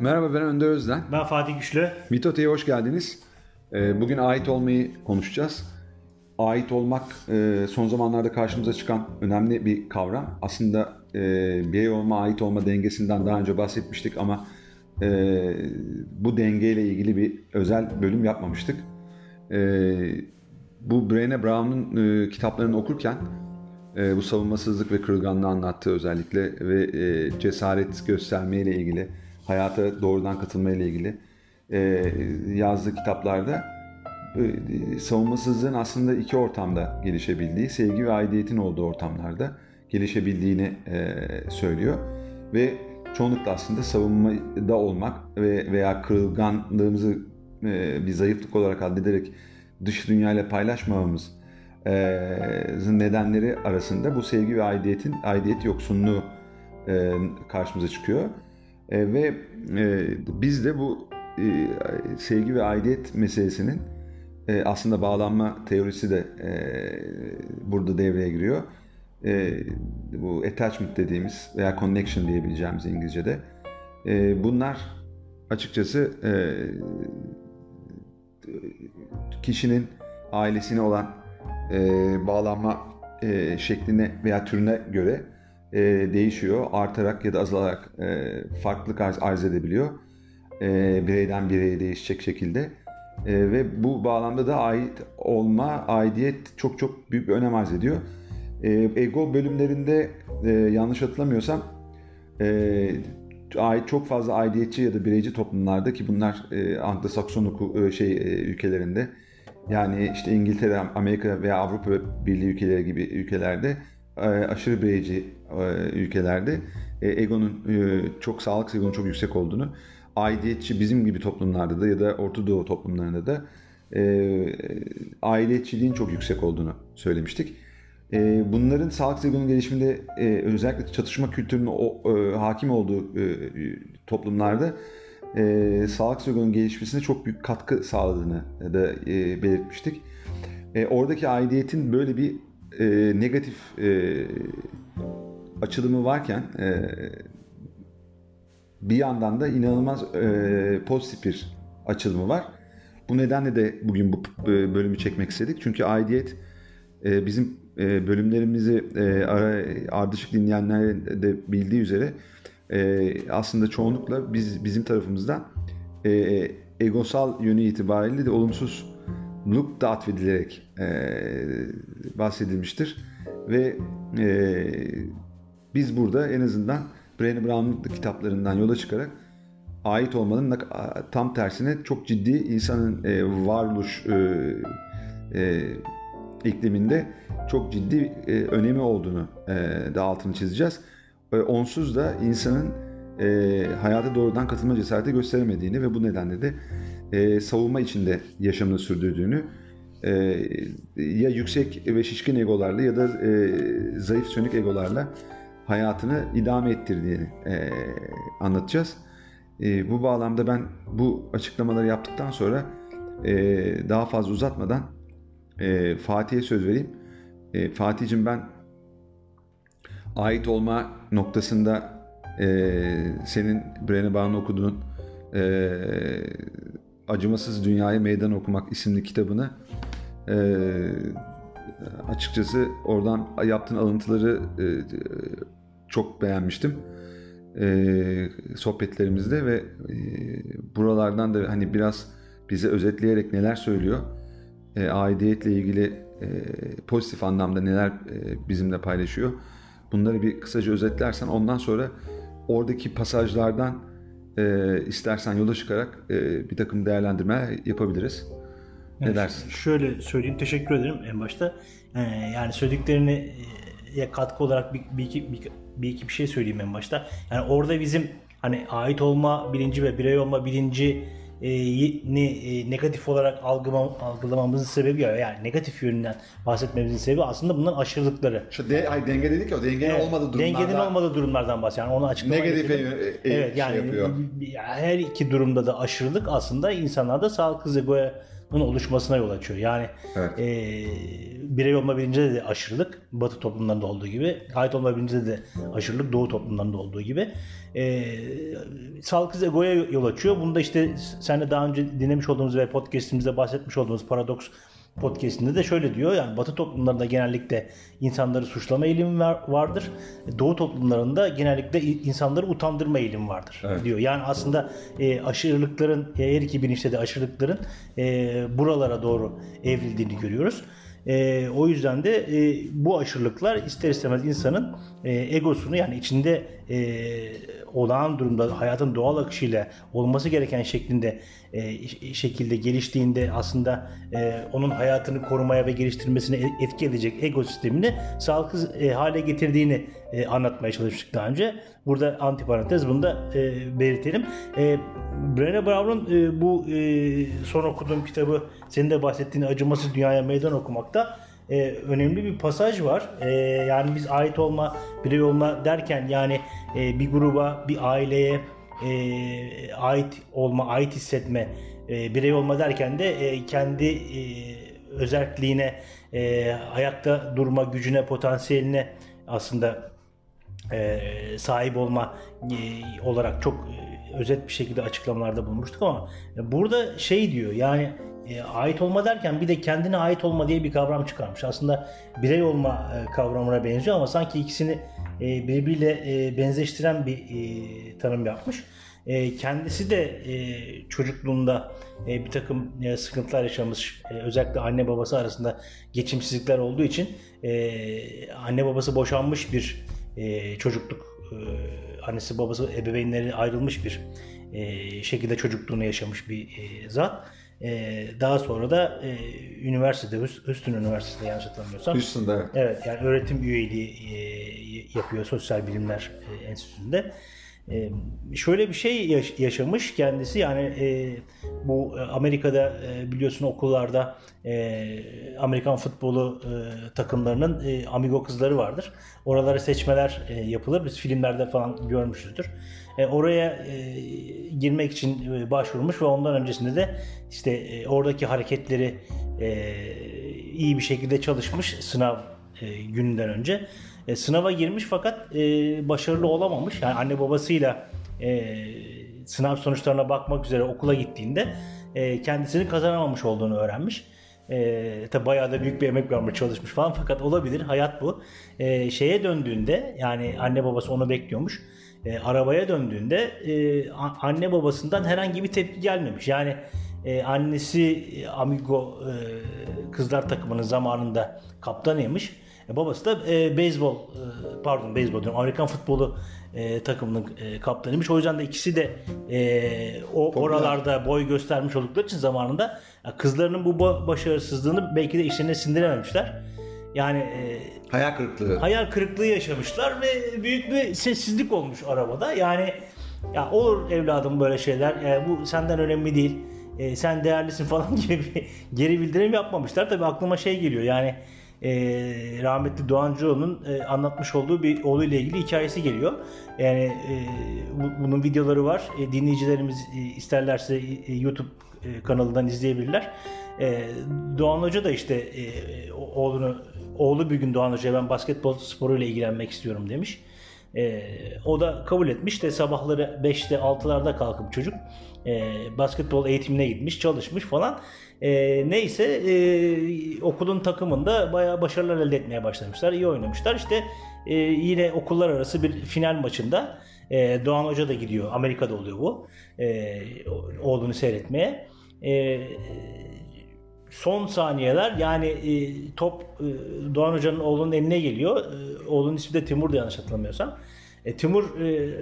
Merhaba ben Önder Özden. Ben Fatih Güçlü. Mitote'ye hoş geldiniz. Ee, Bugün ait olmayı konuşacağız. Ait olmak e, son zamanlarda karşımıza çıkan önemli bir kavram. Aslında e, birey olma, ait olma dengesinden daha önce bahsetmiştik ama e, bu dengeyle ilgili bir özel bölüm yapmamıştık. Bu Brené Brown'un kitaplarını okurken e, bu savunmasızlık ve kırılganlığı anlattığı özellikle ve e, cesaret göstermeyle ilgili, hayata doğrudan katılmayla ilgili e, yazdığı kitaplarda e, savunmasızlığın aslında iki ortamda gelişebildiği, sevgi ve aidiyetin olduğu ortamlarda gelişebildiğini e, söylüyor. Ve çoğunlukla aslında savunmada olmak ve veya kırılganlığımızı e, bir zayıflık olarak addederek dış dünyayla paylaşmamamız e, nedenleri arasında bu sevgi ve aidiyetin aidiyet yoksunluğu e, karşımıza çıkıyor. E, ve e, biz de bu e, sevgi ve aidiyet meselesinin e, aslında bağlanma teorisi de e, burada devreye giriyor. E, bu attachment dediğimiz veya connection diyebileceğimiz İngilizce'de. E, bunlar açıkçası e, kişinin ailesine olan e, bağlanma e, şekline veya türüne göre e, değişiyor. Artarak ya da azalarak e, farklılık arz, arz edebiliyor. E, bireyden bireye değişecek şekilde. E, ve bu bağlamda da ait olma, aidiyet çok çok büyük bir önem arz ediyor. E, ego bölümlerinde e, yanlış hatırlamıyorsam e, ait çok fazla aidiyetçi ya da bireyci toplumlarda ki bunlar e, Anglo-Sakson e, şey e, ülkelerinde yani işte İngiltere, Amerika veya Avrupa Birliği ülkeleri gibi ülkelerde aşırı bireyci e, ülkelerde e, egonun e, çok sağlıksız egonun çok yüksek olduğunu aidiyetçi bizim gibi toplumlarda da ya da Orta Doğu toplumlarında da e, aidiyetçiliğin çok yüksek olduğunu söylemiştik. E, bunların sağlıksız egonun gelişiminde e, özellikle çatışma kültürünün o, e, hakim olduğu e, toplumlarda e, sağlıksız egonun gelişmesine çok büyük katkı sağladığını da e, belirtmiştik. E, oradaki aidiyetin böyle bir e, negatif e, açılımı varken e, bir yandan da inanılmaz e, pozitif bir açılımı var. Bu nedenle de bugün bu e, bölümü çekmek istedik. Çünkü aidiyet e, bizim e, bölümlerimizi e, ara, ardışık dinleyenler de bildiği üzere e, aslında çoğunlukla biz bizim tarafımızdan e, egosal yönü itibariyle de olumsuzluk da atfedilerek e, bahsedilmiştir. Ve e, biz burada en azından Brené Brown'un kitaplarından yola çıkarak ait olmanın tam tersine çok ciddi insanın e, varoluş e, e, ikliminde çok ciddi e, önemi olduğunu e, da altını çizeceğiz. E, onsuz da insanın e, hayata doğrudan katılma cesareti gösteremediğini ve bu nedenle de e, savunma içinde yaşamını sürdürdüğünü e, ya yüksek ve şişkin egolarla ya da e, zayıf sönük egolarla hayatını idame ettirdiğini e, anlatacağız. E, bu bağlamda ben bu açıklamaları yaptıktan sonra e, daha fazla uzatmadan e, Fatih'e söz vereyim. E, Fatih'cim ben ait olma noktasında e, senin Brené Brown'u okuduğun e, Acımasız Dünyaya Meydan Okumak isimli kitabını e, açıkçası oradan yaptığın alıntıları e, çok beğenmiştim e, sohbetlerimizde ve e, buralardan da hani biraz bize özetleyerek neler söylüyor e, aidiyetle ilgili e, pozitif anlamda neler e, bizimle paylaşıyor. Bunları bir kısaca özetlersen ondan sonra oradaki pasajlardan e, istersen yola çıkarak e, bir takım değerlendirmeler yapabiliriz. Ne Yani dersin? Şöyle söyleyeyim, teşekkür ederim en başta. Ee, yani söylediklerini e, katkı olarak bir, bir, iki, bir, bir iki bir şey söyleyeyim en başta. Yani orada bizim hani ait olma bilinci ve birey olma bilinci e, ni e, negatif olarak algılama, algılamamızın sebebi ya yani negatif yönünden bahsetmemizin sebebi aslında bunların aşırılıkları. Şu de, ay, denge dedik ya dengenin Evet, olmadığı durumlarda Dengenin olmadığı durumlardan bahsediyorum. Yani onu açıklamaya Negatife getirdim. e, e, Evet şey yani yapıyor. her iki durumda da aşırılık aslında insanlarda sağlıksız egoya oluşmasına yol açıyor. Yani Evet. e, birey olma bilincinde de aşırılık Batı toplumlarında olduğu gibi, ait olma bilincinde de aşırılık Doğu toplumlarında olduğu gibi e, sağlıksız egoya yol açıyor. Bunu da işte senle daha önce dinlemiş olduğumuz ve podcastimizde bahsetmiş olduğumuz paradoks podcastinde de şöyle diyor. Yani Batı toplumlarında genellikle insanları suçlama eğilimi var, vardır. Doğu toplumlarında genellikle insanları utandırma eğilimi vardır Evet. diyor. Yani aslında e, aşırılıkların, e, her iki bilinçte de aşırılıkların e, buralara doğru evrildiğini görüyoruz. E, o yüzden de e, bu aşırılıklar ister istemez insanın e, egosunu yani içinde e, olağan durumda hayatın doğal akışıyla olması gereken şeklinde e, şekilde geliştiğinde aslında e, onun hayatını korumaya ve geliştirmesine e- etki edecek ego sistemini sağlıksız e, hale getirdiğini e, anlatmaya çalıştık daha önce. Burada antiparantez bunu da e, belirtelim. E, Brené Brown'un e, bu e, son okuduğum kitabı senin de bahsettiğin Acımasız Dünyaya Meydan Okumakta e, önemli bir pasaj var. E, yani biz ait olma, birey olma derken yani e, bir gruba, bir aileye e, ait olma, ait hissetme, e, birey olma derken de e, kendi e, özelliğine, e, ayakta durma gücüne, potansiyeline aslında e, sahip olma e, olarak çok e, özet bir şekilde açıklamalarda bulmuştuk ama burada şey diyor yani e, ait olma derken bir de kendine ait olma diye bir kavram çıkarmış. Aslında birey olma e, kavramına benziyor ama sanki ikisini e, birbiriyle e, benzeştiren bir e, tanım yapmış. Kendisi de çocukluğunda bir takım sıkıntılar yaşamış. Özellikle anne babası arasında geçimsizlikler olduğu için anne babası boşanmış bir çocukluk annesi babası ebeveynleri ayrılmış bir şekilde çocukluğunu yaşamış bir e, zat. E, daha sonra da e, üniversitede, Houston Üniversitesi'nde yanlış hatırlamıyorsam. Houston'da evet. Evet yani öğretim üyeliği e, yapıyor Sosyal Bilimler e, Enstitüsü'nde. E, şöyle bir şey yaş- yaşamış kendisi yani e, bu e, Amerika'da e, biliyorsun okullarda e, Amerikan futbolu e, takımlarının e, amigo kızları vardır. Oralara seçmeler e, yapılır. Biz filmlerde falan görmüşüzdür. E, oraya e, girmek için e, başvurmuş ve ondan öncesinde de işte oradaki hareketleri iyi bir şekilde çalışmış sınav gününden önce. Sınava girmiş fakat başarılı olamamış. Yani anne babasıyla sınav sonuçlarına bakmak üzere okula gittiğinde kendisini kazanamamış olduğunu öğrenmiş. E, tabi bayağı da büyük bir emek vermiş çalışmış falan fakat olabilir hayat bu. E, şeye döndüğünde yani anne babası onu bekliyormuş. E, arabaya döndüğünde e, anne babasından herhangi bir tepki gelmemiş. Yani e, annesi e, Amigo e, kızlar takımının zamanında kaptanıymış. E, babası da e, beyzbol e, pardon beyzbol diyorum Amerikan futbolu e, takımının e, kaptanıymış. O yüzden de ikisi de e, o Popüler. oralarda boy göstermiş oldukları için zamanında kızlarının bu ba- başarısızlığını belki de işlerine sindirememişler. Yani e, Hayal kırıklığı. hayal kırıklığı yaşamışlar ve büyük bir sessizlik olmuş arabada. Yani ya olur evladım böyle şeyler. e, bu senden önemli değil. e, sen değerlisin falan gibi bir geri bildirim yapmamışlar. Tabii aklıma şey geliyor. Yani e, rahmetli Doğancıoğlu'nun e, anlatmış olduğu bir oğluyla ilgili hikayesi geliyor. Yani e, bu- bunun videoları var. E, dinleyicilerimiz e, isterlerse e, YouTube e, kanalından izleyebilirler. E, Doğan Hoca da işte e, oğlunu oğlu bir gün Doğan Hoca'ya ben basketbol sporuyla ilgilenmek istiyorum demiş. E, o da kabul etmiş de sabahları 5'te 6'larda kalkıp çocuk e, basketbol eğitimine gitmiş, çalışmış falan. E, neyse e, okulun takımında bayağı başarılar elde etmeye başlamışlar. iyi oynamışlar. İşte e, yine okullar arası bir final maçında e, Doğan Hoca da gidiyor. Amerika'da oluyor bu. E, oğlunu seyretmeye. E, son saniyeler yani e, top e, Doğan Hoca'nın oğlunun eline geliyor. E, oğlunun ismi de Timur yanlış hatırlamıyorsam. E, Timur e,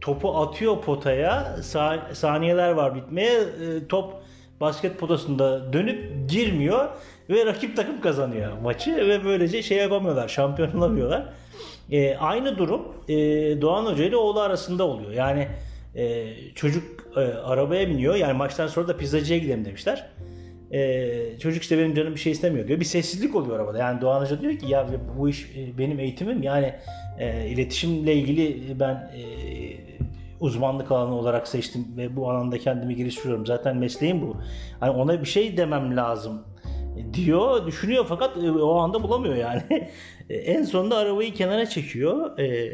topu atıyor potaya. Sa- saniyeler var bitmeye. E, top basket potasında dönüp girmiyor ve rakip takım kazanıyor maçı ve böylece şey yapamıyorlar. Şampiyon olamıyorlar. E, aynı durum e, Doğan Hoca ile oğlu arasında oluyor. Yani e, çocuk e, arabaya biniyor. Yani maçtan sonra da pizzacıya gidelim demişler. Ee, çocuk işte benim canım bir şey istemiyor diyor. Bir sessizlik oluyor arabada. Yani Doğan Hoca diyor ki ya bu iş e, benim eğitimim yani e, iletişimle ilgili ben e, uzmanlık alanı olarak seçtim ve bu alanda kendimi geliştiriyorum. Zaten mesleğim bu. Hani ona bir şey demem lazım diyor, düşünüyor fakat e, o anda bulamıyor yani. E, en sonunda arabayı kenara çekiyor. E,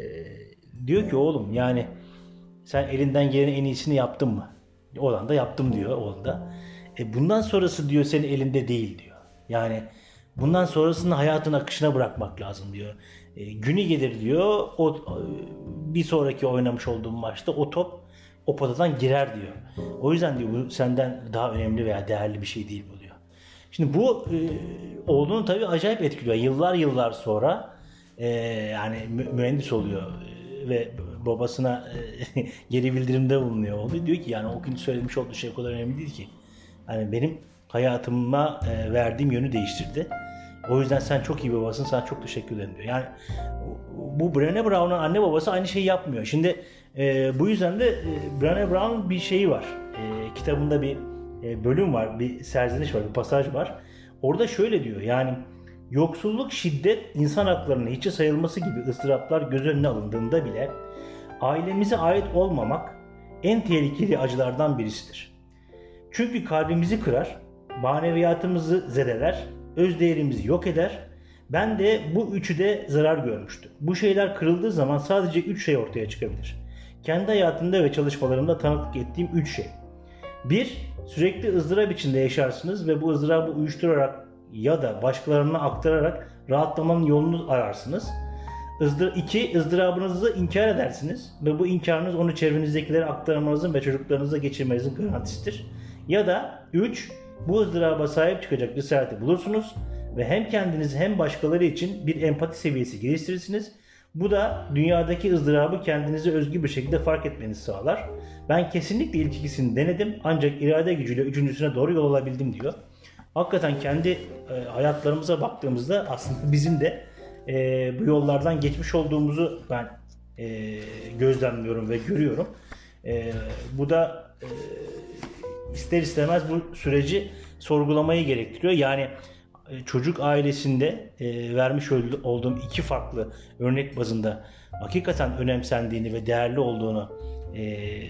diyor ki oğlum yani sen elinden gelen en iyisini yaptın mı? Oğlan da yaptım diyor oğlan da. E, bundan sonrası diyor senin elinde değil diyor. Yani bundan sonrasını hayatın akışına bırakmak lazım diyor. E, günü gelir diyor. O bir sonraki oynamış olduğum maçta o top o potadan girer diyor. O yüzden diyor bu senden daha önemli veya değerli bir şey değil bu. Şimdi bu e, oğlunu tabii acayip etkiliyor. Yıllar yıllar sonra e, yani mü- mühendis oluyor e, ve babasına e, geri bildirimde bulunuyor oğlu. Diyor ki yani o gün söylemiş olduğu şey o kadar önemli değil ki. Yani benim hayatıma e, verdiğim yönü değiştirdi. O yüzden sen çok iyi babasın, sana çok teşekkür ederim diyor. Yani bu Brené Brown'un anne babası aynı şeyi yapmıyor. Şimdi e, bu yüzden de e, Brené Brown'un bir şeyi var. E, kitabında bir bölüm var, bir serzeniş var, bir pasaj var. Orada şöyle diyor yani yoksulluk, şiddet, insan haklarının hiçe sayılması gibi ıstıraplar göz önüne alındığında bile ailemize ait olmamak en tehlikeli acılardan birisidir. Çünkü kalbimizi kırar, maneviyatımızı zedeler, öz değerimizi yok eder. Ben de bu üçü de zarar görmüştüm. Bu şeyler kırıldığı zaman sadece üç şey ortaya çıkabilir. Kendi hayatımda ve çalışmalarımda tanıklık ettiğim üç şey. Bir, sürekli ızdırap içinde yaşarsınız ve bu ızdırabı uyuşturarak ya da başkalarına aktararak rahatlamanın yolunu ararsınız. Izdır, ızdırabınızı inkar edersiniz ve bu inkarınız onu çevrenizdekilere aktarmanızın ve çocuklarınıza geçirmenizin garantisidir. Ya da üç, bu ızdıraba sahip çıkacak cesareti bulursunuz ve hem kendiniz hem başkaları için bir empati seviyesi geliştirirsiniz. Bu da dünyadaki ızdırabı kendinize özgü bir şekilde fark etmenizi sağlar. Ben kesinlikle ilk ikisini denedim ancak irade gücüyle üçüncüsüne doğru yol alabildim diyor. Hakikaten kendi e, hayatlarımıza baktığımızda aslında bizim de e, bu yollardan geçmiş olduğumuzu ben e, gözlemliyorum ve görüyorum. E, bu da ister istemez bu süreci sorgulamayı gerektiriyor. Yani çocuk ailesinde vermiş ol- olduğum iki farklı örnek bazında hakikaten önemsendiğini ve değerli olduğunu e,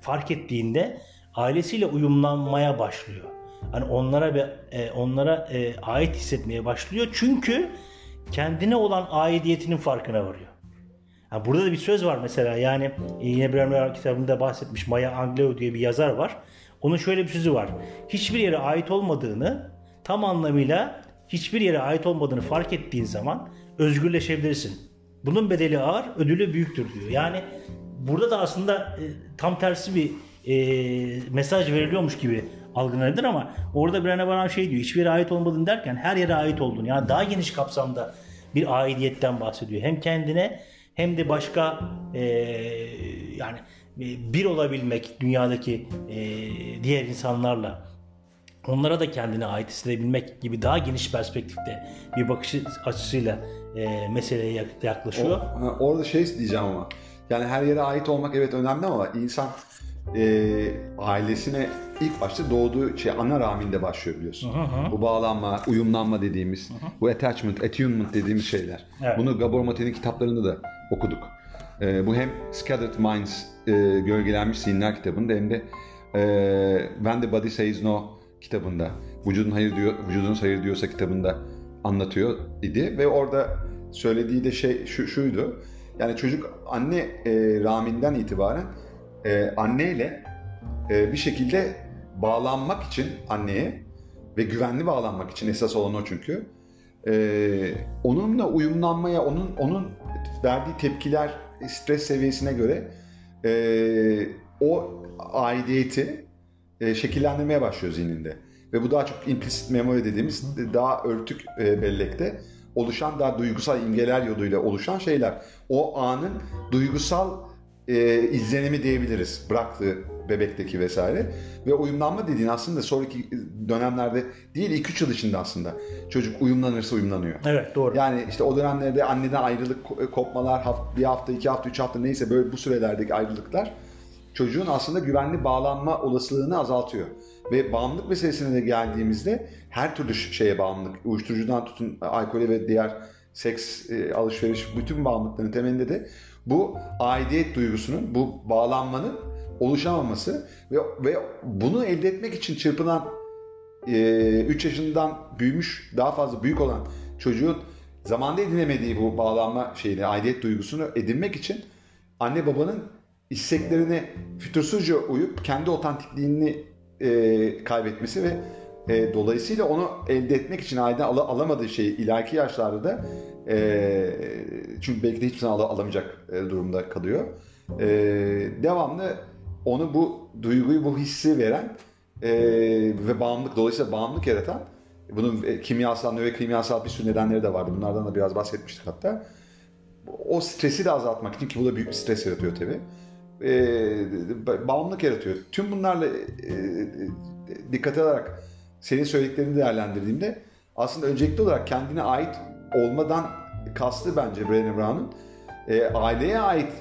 fark ettiğinde ailesiyle uyumlanmaya başlıyor. Hani onlara ve e, onlara e, ait hissetmeye başlıyor. Çünkü kendine olan aidiyetinin farkına varıyor. Ha, burada da bir söz var mesela yani e, yine Bremer kitabında bahsetmiş Maya Angelou diye bir yazar var. Onun şöyle bir sözü var. Hiçbir yere ait olmadığını tam anlamıyla hiçbir yere ait olmadığını fark ettiğin zaman özgürleşebilirsin. Bunun bedeli ağır, ödülü büyüktür diyor. Yani burada da aslında e, tam tersi bir e, mesaj veriliyormuş gibi algılanır ama orada Brené Brown şey diyor. Hiçbir yere ait olmadığını derken her yere ait olduğunu yani daha geniş kapsamda bir aidiyetten bahsediyor. Hem kendine hem de başka e, yani e, bir olabilmek dünyadaki e, diğer insanlarla onlara da kendine ait hissedebilmek gibi daha geniş perspektifte bir bakış açısıyla e, meseleye yak- yaklaşıyor. O- orada şey diyeceğim ama. Yani her yere ait olmak evet önemli ama insan e, ailesine ilk başta doğduğu şey ana rahminde başlıyor biliyorsun. Hı hı. Bu bağlanma, uyumlanma dediğimiz, bu attachment, attunement dediğimiz şeyler. Evet. Bunu Gabor Mate'nin kitaplarında da okuduk. E, bu hem Scattered Minds, e, Gölgelenmiş Zihinler kitabında hem de e, When the Body Says No kitabında, Vücudun Hayır diyor, Vücudunuz Hayır diyorsa kitabında anlatıyor idi ve orada söylediği de şey şu, şuydu. Yani çocuk anne e, rahminden itibaren e, anneyle e, bir şekilde bağlanmak için anneye ve güvenli bağlanmak için esas olan o çünkü. E, onunla uyumlanmaya, onun onun verdiği tepkiler stres seviyesine göre e, o aidiyeti e, şekillendirmeye başlıyor zihninde. Ve bu daha çok implicit memory dediğimiz daha örtük e, bellekte oluşan daha duygusal imgeler yoluyla oluşan şeyler. O anın duygusal e, izlenimi diyebiliriz bıraktığı bebekteki vesaire. Ve uyumlanma dediğin aslında sonraki dönemlerde değil 2-3 yıl içinde aslında çocuk uyumlanırsa uyumlanıyor. Evet doğru. Yani işte o dönemlerde anneden ayrılık, ko- kopmalar, bir hafta, iki hafta, üç hafta neyse böyle bu sürelerdeki ayrılıklar çocuğun aslında güvenli bağlanma olasılığını azaltıyor. Ve bağımlılık meselesine de geldiğimizde her türlü şeye bağımlılık, uyuşturucudan tutun alkole ve diğer seks, e, alışveriş, bütün bağımlılıkların temelinde de bu aidiyet duygusunun, bu bağlanmanın oluşamaması ve, ve bunu elde etmek için çırpınan 3 e, yaşından büyümüş, daha fazla büyük olan çocuğun zamanda edinemediği bu bağlanma şeyini, aidiyet duygusunu edinmek için anne babanın isteklerine fütursuzca uyup kendi otantikliğini e, kaybetmesi ve e, dolayısıyla onu elde etmek için aileden al- alamadığı şeyi ileriki yaşlarda da e, çünkü belki de hiçbir al- alamayacak e, durumda kalıyor. E, devamlı onu bu duyguyu, bu hissi veren e, ve bağımlılık dolayısıyla bağımlılık yaratan bunun e, kimyasal, növe kimyasal bir sürü nedenleri de vardı. Bunlardan da biraz bahsetmiştik hatta. O stresi de azaltmak için ki bu da büyük bir stres yaratıyor tabii. E, bağımlılık yaratıyor. Tüm bunlarla e, dikkat alarak senin söylediklerini değerlendirdiğimde aslında öncelikli olarak kendine ait olmadan kastı bence Brené Brown'un e, aileye ait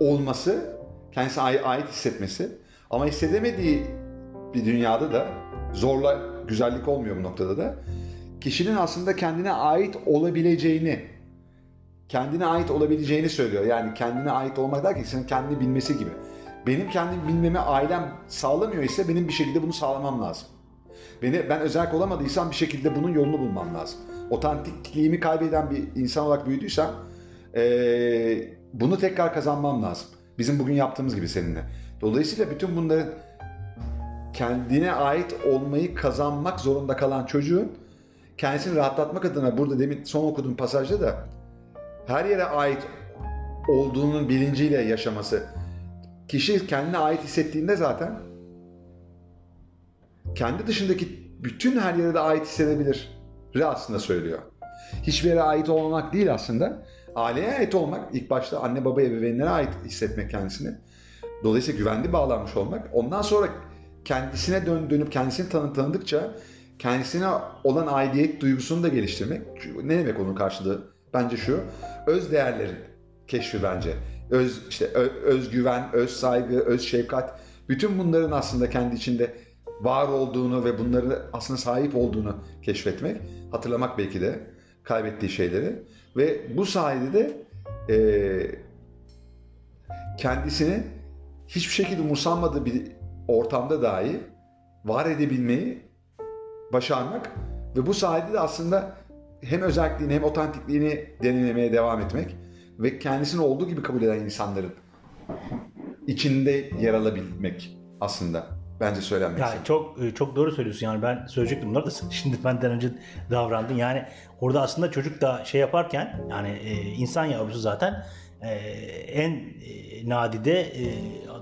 olması, kendisine ait hissetmesi ama hissedemediği bir dünyada da zorla güzellik olmuyor bu noktada da. Kişinin aslında kendine ait olabileceğini, kendine ait olabileceğini söylüyor. Yani kendine ait olmak derken senin kendini bilmesi gibi. Benim kendimi bilmemi ailem sağlamıyor ise benim bir şekilde bunu sağlamam lazım. Beni, ben özellik olamadıysam bir şekilde bunun yolunu bulmam lazım. Otantikliğimi kaybeden bir insan olarak büyüdüysem ee, bunu tekrar kazanmam lazım. Bizim bugün yaptığımız gibi seninle. Dolayısıyla bütün bunların kendine ait olmayı kazanmak zorunda kalan çocuğun kendisini rahatlatmak adına burada demin son okuduğum pasajda da her yere ait olduğunun bilinciyle yaşaması. Kişi kendine ait hissettiğinde zaten kendi dışındaki bütün her yere de ait hissedebilir. aslında söylüyor. Hiçbir yere ait olmamak değil aslında. Aileye ait olmak, ilk başta anne baba ebeveynlere ait hissetmek kendisini. Dolayısıyla güvenli bağlanmış olmak. Ondan sonra kendisine dön, dönüp kendisini tanı, tanıdıkça kendisine olan aidiyet duygusunu da geliştirmek. Ne demek onun karşılığı? Bence şu. Öz değerlerin keşfi bence. Öz işte özgüven, öz saygı, öz şefkat bütün bunların aslında kendi içinde var olduğunu ve bunları aslında sahip olduğunu keşfetmek, hatırlamak belki de kaybettiği şeyleri ve bu sayede de e, kendisini hiçbir şekilde umursanmadığı bir ortamda dahi var edebilmeyi başarmak ve bu sayede de aslında hem özelliğini hem otantikliğini deneyimlemeye devam etmek ve kendisini olduğu gibi kabul eden insanların içinde yer alabilmek aslında bence söylenmek. Yani çok e, çok doğru söylüyorsun. Yani ben söyleyecektim bunları da şimdi benden önce davrandın. Yani orada aslında çocuk da şey yaparken yani e, insan yavrusu zaten e, en nadide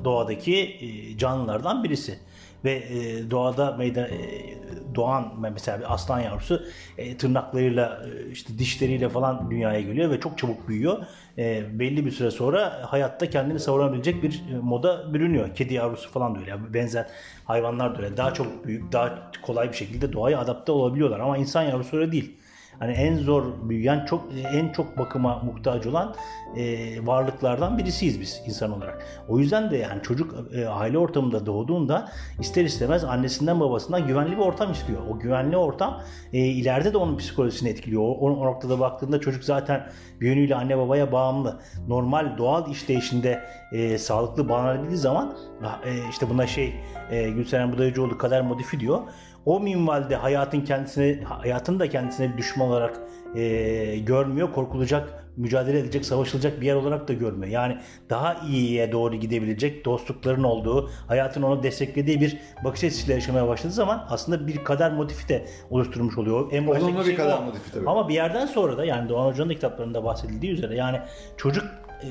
doğadaki canlılardan birisi ve e, doğada meydan e, doğan mesela bir aslan yavrusu e, tırnaklarıyla e, işte dişleriyle falan dünyaya geliyor ve çok çabuk büyüyor. E, belli bir süre sonra hayatta kendini savunabilecek bir e, moda bürünüyor. Kedi yavrusu falan da öyle. Yani benzer hayvanlar da öyle. Daha çok büyük, daha kolay bir şekilde doğaya adapte olabiliyorlar ama insan yavrusu öyle değil hani en zor büyüyen, çok en çok bakıma muhtaç olan e, varlıklardan birisiyiz biz insan olarak. O yüzden de yani çocuk e, aile ortamında doğduğunda ister istemez annesinden babasından güvenli bir ortam istiyor. O güvenli ortam e, ileride de onun psikolojisini etkiliyor. O, o noktada baktığında çocuk zaten bir yönüyle anne babaya bağımlı. Normal doğal işleyişinde e, sağlıklı bağlanabildiği zaman e, işte buna şey e, Gülseren Budayıcıoğlu kadar modifi diyor o minvalde hayatın kendisine hayatın da kendisine bir düşman olarak e, görmüyor. Korkulacak, mücadele edecek, savaşılacak bir yer olarak da görmüyor. Yani daha iyiye doğru gidebilecek dostlukların olduğu, hayatın onu desteklediği bir bakış açısıyla yaşamaya başladığı zaman aslında bir kader motifi de oluşturmuş oluyor. En Olumlu bir şey kader motifi tabii. Ama bir yerden sonra da yani Doğan Hoca'nın da kitaplarında bahsedildiği üzere yani çocuk e,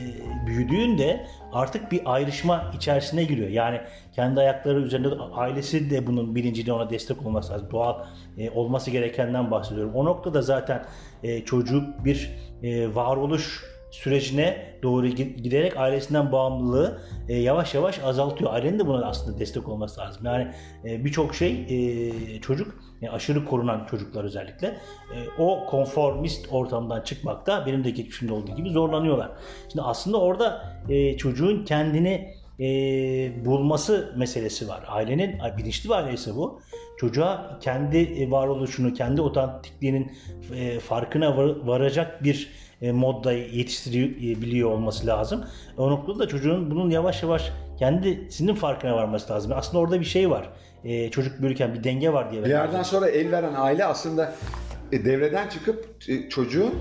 büyüdüğünde artık bir ayrışma içerisine giriyor. Yani kendi ayakları üzerinde ailesi de bunun bilincinde ona destek olması lazım. Doğal e, olması gerekenden bahsediyorum. O noktada zaten e, çocuk bir e, varoluş sürecine doğru giderek ailesinden bağımlılığı e, yavaş yavaş azaltıyor. Ailenin de buna aslında destek olması lazım. Yani e, birçok şey e, çocuk yani aşırı korunan çocuklar özellikle e, o konformist ortamdan çıkmakta benim de geçmişimde olduğu gibi zorlanıyorlar. Şimdi aslında orada e, çocuğun kendini e, bulması meselesi var. Ailenin bilinçli bir aileyse bu. Çocuğa kendi e, varoluşunu, kendi otantikliğinin e, farkına var, varacak bir e, modda yetiştirebiliyor olması lazım. O noktada da çocuğun bunun yavaş yavaş kendisinin farkına varması lazım. Aslında orada bir şey var. E, çocuk büyürken bir denge var diye. Bir yerden sonra el veren aile aslında e, devreden çıkıp e, çocuğun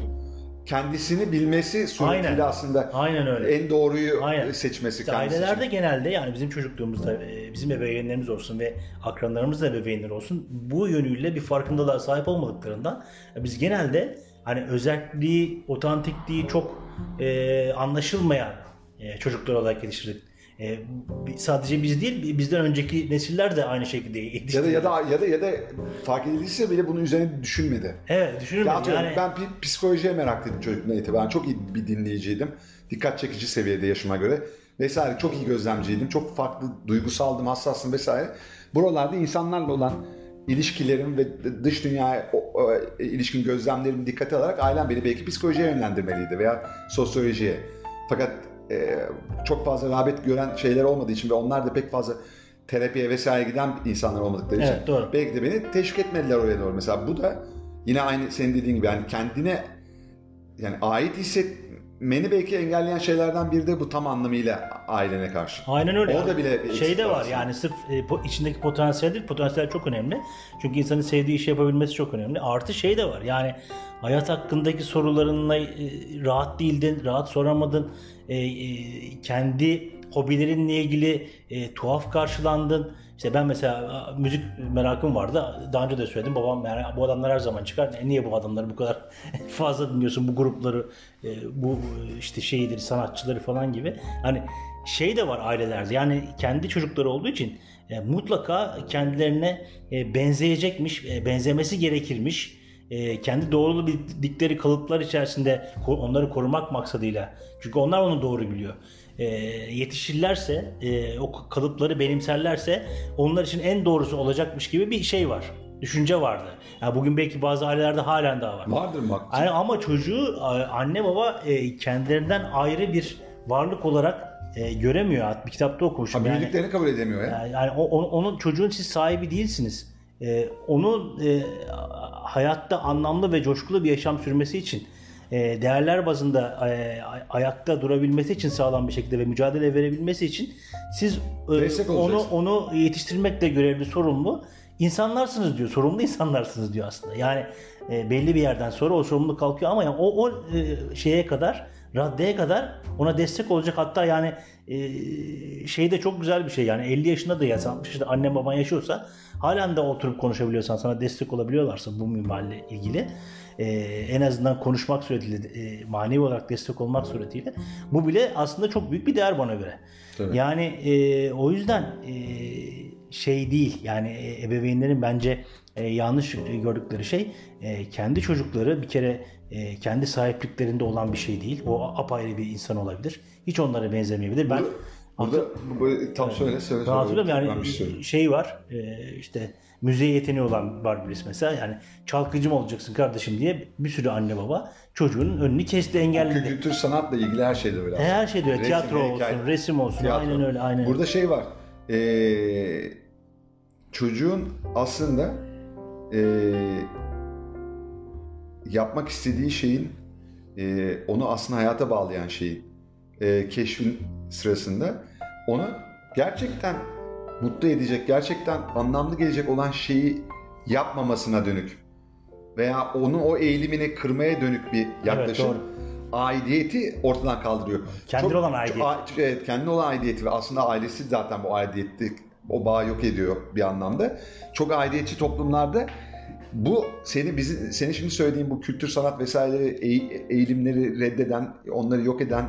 kendisini bilmesi suretiyle Aynen. aslında Aynen öyle. en doğruyu Aynen. seçmesi İşte ailelerde için. genelde yani bizim çocukluğumuzda e, bizim ebeveynlerimiz olsun ve akranlarımız da ebeveynler olsun bu yönüyle bir farkındalığa sahip olmadıklarından e, biz genelde hani özelliği, otantikliği çok e, anlaşılmayan e, çocuklar olarak yetiştirdik. E, sadece biz değil bizden önceki nesiller de aynı şekilde Ya da yetiştirdi. ya da ya da ya da fark edildiyse bile bunun üzerine düşünmedi. Evet Ya düşünün atıyorum, yani ben psikolojiye meraklıydım çocukluğumdan itibaren. Çok iyi bir dinleyiciydim. Dikkat çekici seviyede yaşıma göre. Vesaire çok iyi gözlemciydim. Çok farklı duygusaldım, hassastım vesaire. Buralarda insanlarla olan ilişkilerim ve dış dünyaya o- o, ilişkin gözlemlerimi dikkate alarak ailem beni belki psikolojiye yönlendirmeliydi veya sosyolojiye. Fakat e, çok fazla rağbet gören şeyler olmadığı için ve onlar da pek fazla terapiye vesaire giden insanlar olmadıkları için Evet, doğru. belki de beni teşvik etmediler oraya doğru. Mesela bu da yine aynı senin dediğin gibi yani kendine yani ait hissetmeni belki engelleyen şeylerden biri de bu tam anlamıyla ailene karşı. Aynen öyle. Orada bile bir şey de var var aslında. yani sırf e, po- içindeki potansiyel değil, potansiyel çok önemli. Çünkü insanın sevdiği işi yapabilmesi çok önemli. Artı şey de var yani hayat hakkındaki sorularınla e, rahat değildin, rahat soramadın. E, e, kendi hobilerinle ilgili e, tuhaf karşılandın. İşte ben mesela müzik merakım vardı. Daha önce de söyledim. Babam yani bu adamlar her zaman çıkar. E, Niye bu adamları bu kadar fazla dinliyorsun bu grupları, e, bu e, işte şeyleri, sanatçıları falan gibi. Hani şey de var ailelerde. Yani kendi çocukları olduğu için e, mutlaka kendilerine benzeyecekmiş, benzemesi gerekirmiş. E, kendi doğrulu bildikleri kalıplar içerisinde onları korumak maksadıyla. Çünkü onlar onu doğru biliyor. E, yetişirlerse, e, o kalıpları benimserlerse onlar için en doğrusu olacakmış gibi bir şey var. Düşünce vardı. Yani bugün belki bazı ailelerde halen daha var. Vardır haklısın. Yani ama çocuğu anne baba e, kendilerinden ayrı bir varlık olarak e, göremiyor. Bir kitapta Ha, okumuşum. Yani, büyüdüklerini kabul edemiyor ya. yani, yani onun çocuğun siz sahibi değilsiniz. E, onun e, hayatta anlamlı ve coşkulu bir yaşam sürmesi için e, değerler bazında e, ay- ayakta durabilmesi için sağlam bir şekilde ve mücadele verebilmesi için siz e, onu onu yetiştirmekle görevli sorumlu insanlarsınız diyor. Sorumlu insanlarsınız diyor aslında. Yani e, belli bir yerden sonra o sorumluluk kalkıyor ama yani o, o e, şeye kadar raddeye kadar ona destek olacak hatta yani e, şey de çok güzel bir şey yani 50 yaşında da yaşa 60 yaşında anne baban yaşıyorsa halen de oturup konuşabiliyorsan sana destek olabiliyorlarsa bu minvalle ilgili e, en azından konuşmak suretiyle e, manevi olarak destek olmak suretiyle bu bile aslında çok büyük bir değer bana göre. Tabii. Yani e, o yüzden e, şey değil yani e, ebeveynlerin bence e, yanlış gördükleri şey e, kendi çocukları bir kere e, kendi sahipliklerinde olan bir şey değil. O apayrı bir insan olabilir. Hiç onlara benzemeyebilir. Ben Burada, bu- bu- tam söyle söyle. söyle. hatırlıyorum yani şey şey var e, işte müziğe yeteneği olan var birisi mesela yani çalgıcı mı olacaksın kardeşim diye bir sürü anne baba çocuğun önünü kesti engelledi. Kültür sanatla ilgili her şeyde öyle. E, Her şey diyor. Resim, Tiyatro heykel, olsun, resim olsun. tiyatro. Aynen öyle. Aynen. Burada şey var. Ee, çocuğun aslında ee, yapmak istediği şeyin ee, onu aslında hayata bağlayan şeyi ee, keşfin sırasında onu gerçekten mutlu edecek, gerçekten anlamlı gelecek olan şeyi yapmamasına dönük veya onu o eğilimini kırmaya dönük bir yaklaşım doğru. aidiyeti ortadan kaldırıyor. Kendine olan aidiyet. a- evet, kendine olan aidiyeti ve aslında ailesi zaten bu aidiyeti o bağı yok ediyor bir anlamda. Çok aidiyetçi toplumlarda bu seni bizi seni şimdi söylediğim bu kültür sanat vesaireleri eğ- eğilimleri reddeden, onları yok eden,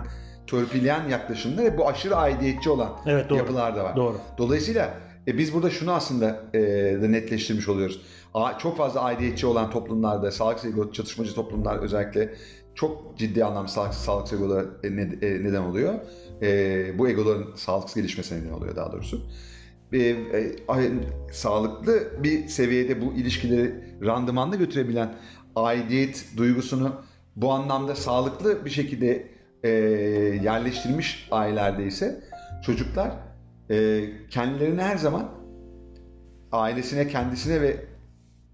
törpüleyen yaklaşımda bu aşırı aidiyetçi olan Evet, doğru. yapılar da var. Doğru. Dolayısıyla e, biz burada şunu aslında e, da netleştirmiş oluyoruz. A, çok fazla aidiyetçi olan toplumlarda, sağlıksız ego çatışmacı toplumlar özellikle çok ciddi anlamda sağlıksız, sağlıksız egolara e, e, neden oluyor. E, bu egoların sağlıksız gelişmesine neden oluyor daha doğrusu. E, e, sağlıklı bir seviyede bu ilişkileri randımanlı götürebilen aidiyet duygusunu bu anlamda sağlıklı bir şekilde e, yerleştirmiş ailelerde ise çocuklar e, kendilerini her zaman ailesine, kendisine ve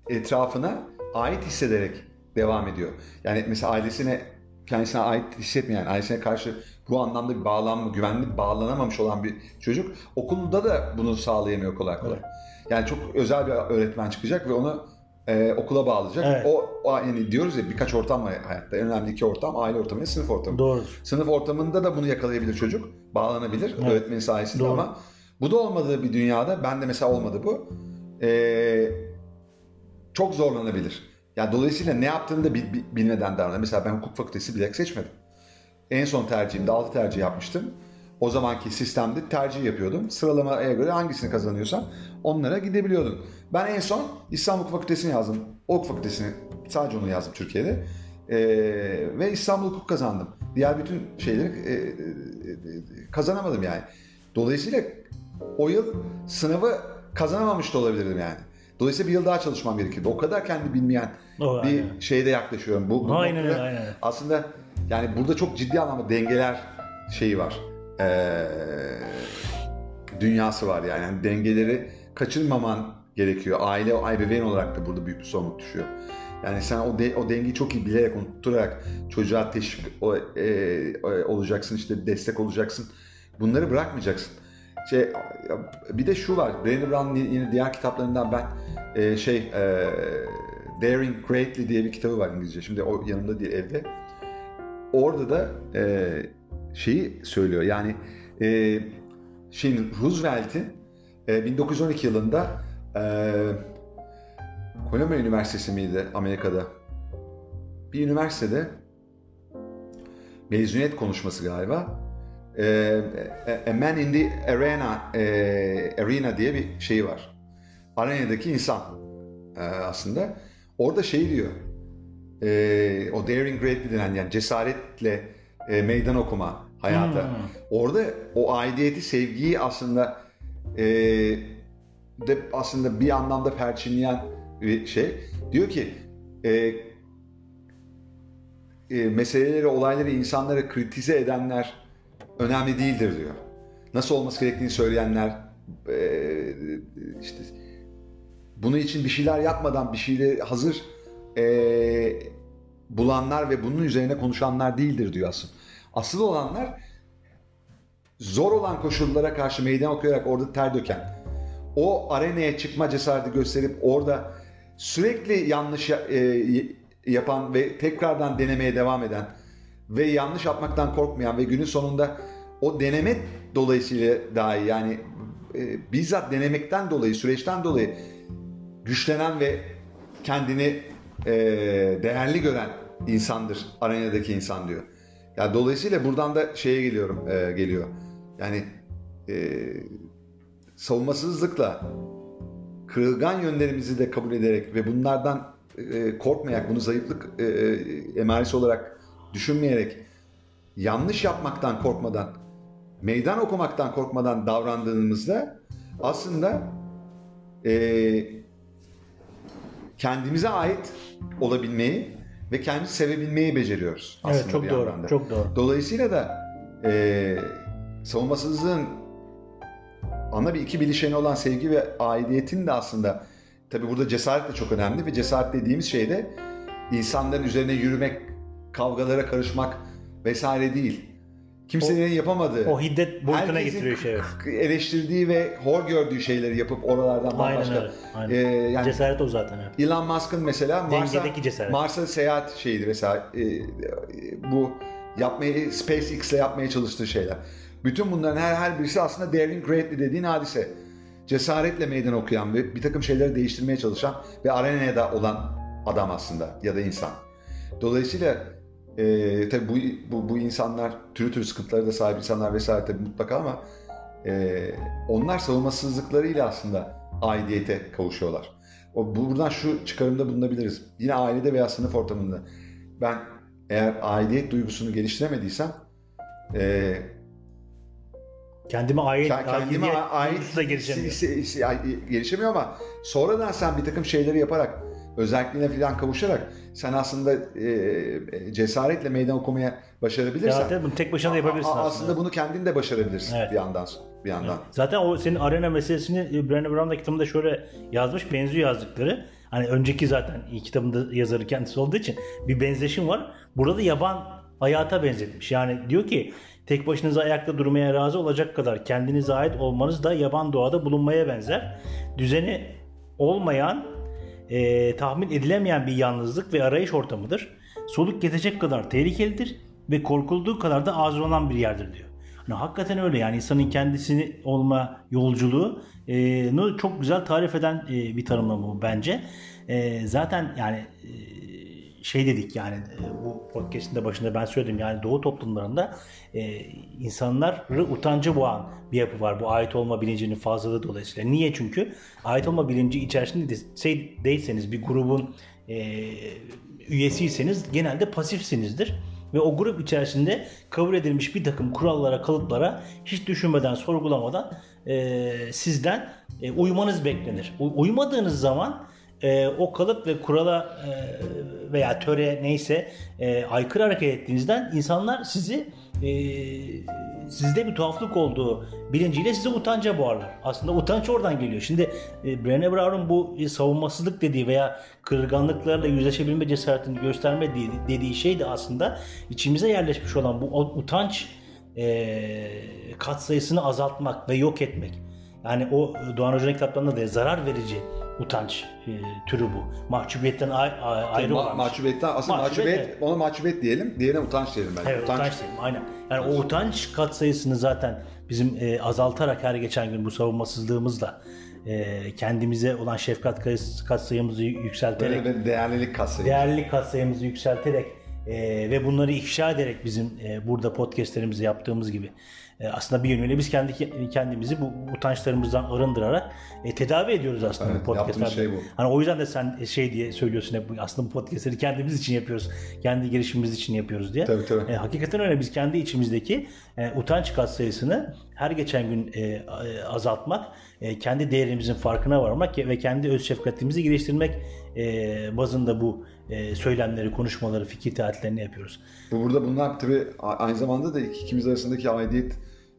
etrafına ait hissederek devam ediyor. Yani mesela ailesine kendisine ait hissetmeyen, ailesine karşı bu anlamda bir bağlanma, güvenli bağlanamamış olan bir çocuk okulda da bunu sağlayamıyor kolay kolay. Yani çok özel bir öğretmen çıkacak ve onu e, okula bağlayacak. Evet. O, o yani diyoruz ya birkaç ortam var hayatta. En önemli iki ortam aile ortamı ve sınıf ortamı. Doğrudur. Sınıf ortamında da bunu yakalayabilir çocuk. Bağlanabilir Evet. öğretmenin sayesinde Doğru. ama bu da olmadığı bir dünyada ben de mesela olmadı bu. Ee, çok zorlanabilir. Yani dolayısıyla ne yaptığını da bi- bi- bilmeden davranır. Mesela ben hukuk fakültesi bilerek seçmedim. En son tercihimde 6 tercih yapmıştım. O zamanki sistemde tercih yapıyordum. Sıralamaya göre hangisini kazanıyorsam onlara gidebiliyordum. Ben en son İstanbul Hukuk Fakültesini yazdım. Hukuk fakültesini sadece onu yazdım Türkiye'de. Ee, ve İstanbul Hukuk kazandım. Diğer bütün şeyleri e, e, e, kazanamadım yani. Dolayısıyla o yıl sınavı kazanamamış da olabilirdim yani. Dolayısıyla bir yıl daha çalışmam gerekirdi. O kadar kendi bilmeyen O, bir aynen. şeyde yaklaşıyorum. Bu, bu Aynen aynen. Aslında yani burada çok ciddi anlamda dengeler şeyi var. Ee, dünyası var yani. Yani dengeleri kaçırmaman gerekiyor. Aile, ebeveyn olarak da burada büyük bir sorumluluk düşüyor. Yani sen o, de, o dengeyi çok iyi bilerek, unutturarak çocuğa teşvik o, e, e, olacaksın, işte destek olacaksın. Bunları bırakmayacaksın. Şey, bir de şu var, Brené Brown'un yine diğer kitaplarından ben e, şey e, Daring Greatly diye bir kitabı var İngilizce. Şimdi o yanımda değil evde. Orada da e, şeyi söylüyor. Yani e, şimdi Roosevelt'in e, 1912 yılında e, Columbia Üniversitesi miydi Amerika'da? Bir üniversitede mezuniyet konuşması galiba. E, A Man in the Arena e, Arena diye bir şey var. Arenadaki insan e, aslında. Orada şey diyor. E, o daring greatly denen yani cesaretle e, meydan okuma hayata. Hmm. Orada o aidiyeti, sevgiyi aslında e, de aslında bir anlamda perçinleyen bir şey. Diyor ki e, e, meseleleri, olayları, insanları kritize edenler önemli değildir diyor. Nasıl olması gerektiğini söyleyenler e, işte bunu için bir şeyler yapmadan bir şeyleri hazır e, bulanlar ve bunun üzerine konuşanlar değildir diyor asıl. Asıl olanlar zor olan koşullara karşı meydan okuyarak orada ter döken, o arenaya çıkma cesareti gösterip orada sürekli yanlış ya- e, yapan ve tekrardan denemeye devam eden ve yanlış yapmaktan korkmayan ve günün sonunda o deneme dolayısıyla dahi yani e, bizzat denemekten dolayı, süreçten dolayı güçlenen ve kendini e, değerli gören insandır arenadaki insan diyor. Ya dolayısıyla buradan da şeye geliyorum, e, geliyor. Yani e, savunmasızlıkla kırılgan yönlerimizi de kabul ederek ve bunlardan e, korkmayarak, bunu zayıflık e, e, emaresi olarak düşünmeyerek, yanlış yapmaktan korkmadan, meydan okumaktan korkmadan davrandığımızda aslında e, kendimize ait olabilmeyi ve kendimizi sevebilmeyi beceriyoruz. Evet aslında çok bir doğru. anlamda. Çok doğru. Dolayısıyla da e, savunmasızlığın ana bir iki bileşeni olan sevgi ve aidiyetin de aslında tabi burada cesaret de çok önemli ve cesaret dediğimiz şey de insanların üzerine yürümek, kavgalara karışmak vesaire değil. Kimsenin yapamadığı, O hiddet boyutuna getiriyor şey. evet. eleştirdiği ve hor gördüğü şeyleri yapıp oralardan Aynen bambaşka. öyle. Aynen. E, yani Cesaret o zaten. Evet. Elon Musk'ın mesela Mars'a. Mars'a seyahat şeydi mesela e, e, bu yapmayı SpaceX'le yapmaya çalıştığı şeyler. Bütün bunların her her birisi aslında daring greatly dediğin hadise. Cesaretle meydan okuyan ve bir takım şeyleri değiştirmeye çalışan ve arenaya da olan adam aslında ya da insan. Dolayısıyla e, tabii bu, bu, bu insanlar türlü türlü sıkıntılara da sahip insanlar vesaire tabii mutlaka ama e, onlar savunmasızlıklarıyla aslında aidiyete kavuşuyorlar. O, bu- buradan şu çıkarımda bulunabiliriz. Yine ailede veya sınıf ortamında. Ben eğer aidiyet duygusunu geliştiremediysem e, Kendime ait, ke- kendime ait da gelişemiyor. gelişemiyor ama sonradan sen bir takım şeyleri yaparak özelliğine falan kavuşarak sen aslında e, cesaretle meydan okumaya başarabilirsen Zaten bunu tek başına da yapabilirsin aslında. aslında bunu kendin de başarabilirsin Evet. bir yandan bir yandan. Zaten o senin arena meselesini e, Brené Brown da kitabında şöyle yazmış. Benziyor yazdıkları. Hani önceki zaten kitabında yazarı kendisi olduğu için bir benzeşim var. Burada da yaban hayata benzetmiş. Yani diyor ki tek başınıza ayakta durmaya razı olacak kadar kendinize ait olmanız da yaban doğada bulunmaya benzer. Düzeni olmayan, e, tahmin edilemeyen bir yalnızlık ve arayış ortamıdır. Soluk gezecek kadar tehlikelidir ve korkulduğu kadar da arzulanan bir yerdir diyor. Hani hakikaten öyle yani insanın kendisini olma yolculuğu e, çok güzel tarif eden e, bir tanımlama bu bence. E, zaten yani şey dedik yani e, bu podcast'in de başında ben söyledim yani doğu toplumlarında e, insanları utancı boğan bir yapı var bu ait olma bilincinin fazlalığı dolayısıyla. Niye? Çünkü ait olma bilinci içerisinde de- şey değilseniz bir grubun e, üyesiyseniz genelde pasifsinizdir. Ve o grup içerisinde kabul edilmiş bir takım kurallara, kalıplara hiç düşünmeden, sorgulamadan e, sizden e, uymanız beklenir. U- uymadığınız zaman e, o kalıp ve kurala e, veya töre neyse e, aykırı hareket ettiğinizden insanlar sizi e, sizde bir tuhaflık olduğu bilinciyle size utanca boğarlar. Aslında utanç oradan geliyor. Şimdi e, Brené Brown'un bu e, savunmasızlık dediği veya kırılganlıklarla yüzleşebilme cesaretini gösterme dediği, dediği şey de aslında içimize yerleşmiş olan bu utanç e, katsayısını azaltmak ve yok etmek. Yani o Doğan Hoca'nın kitaplarında da zarar verici utanç e, türü bu. Mahcubiyetten ay- ay- ayrı Ma- olan. mahcubiyetten aslında Mahcubiyet, mahcubiyet, evet. ona mahcubiyet diyelim, diğerine utanç diyelim bence. Evet, utanç, diyelim, aynen. Yani o utanç katsayısını zaten bizim e, azaltarak her geçen gün bu savunmasızlığımızla e, kendimize olan şefkat katsayımızı yükselterek Böyle bir değerlilik kasayı. değerlilik katsayımızı yükselterek e, ve bunları ifşa ederek bizim e, burada podcastlerimizi yaptığımız gibi e, aslında bir yönüyle biz kendi kendimizi bu utançlarımızdan arındırarak e, tedavi ediyoruz aslında Evet, bu podcastlerde. şey bu. Hani o yüzden de sen şey diye söylüyorsun hep aslında bu podcastleri kendimiz için yapıyoruz. Kendi gelişimimiz için yapıyoruz diye. Tabii, tabii. E, hakikaten öyle biz kendi içimizdeki e, utanç katsayısını her geçen gün e, e, azaltmak, e, kendi değerimizin farkına varmak ve kendi öz şefkatimizi geliştirmek e, bazında bu e, söylemleri, konuşmaları, fikir tatillerini yapıyoruz. Bu burada bunlar tabii aynı zamanda da ikimiz arasındaki aidiyet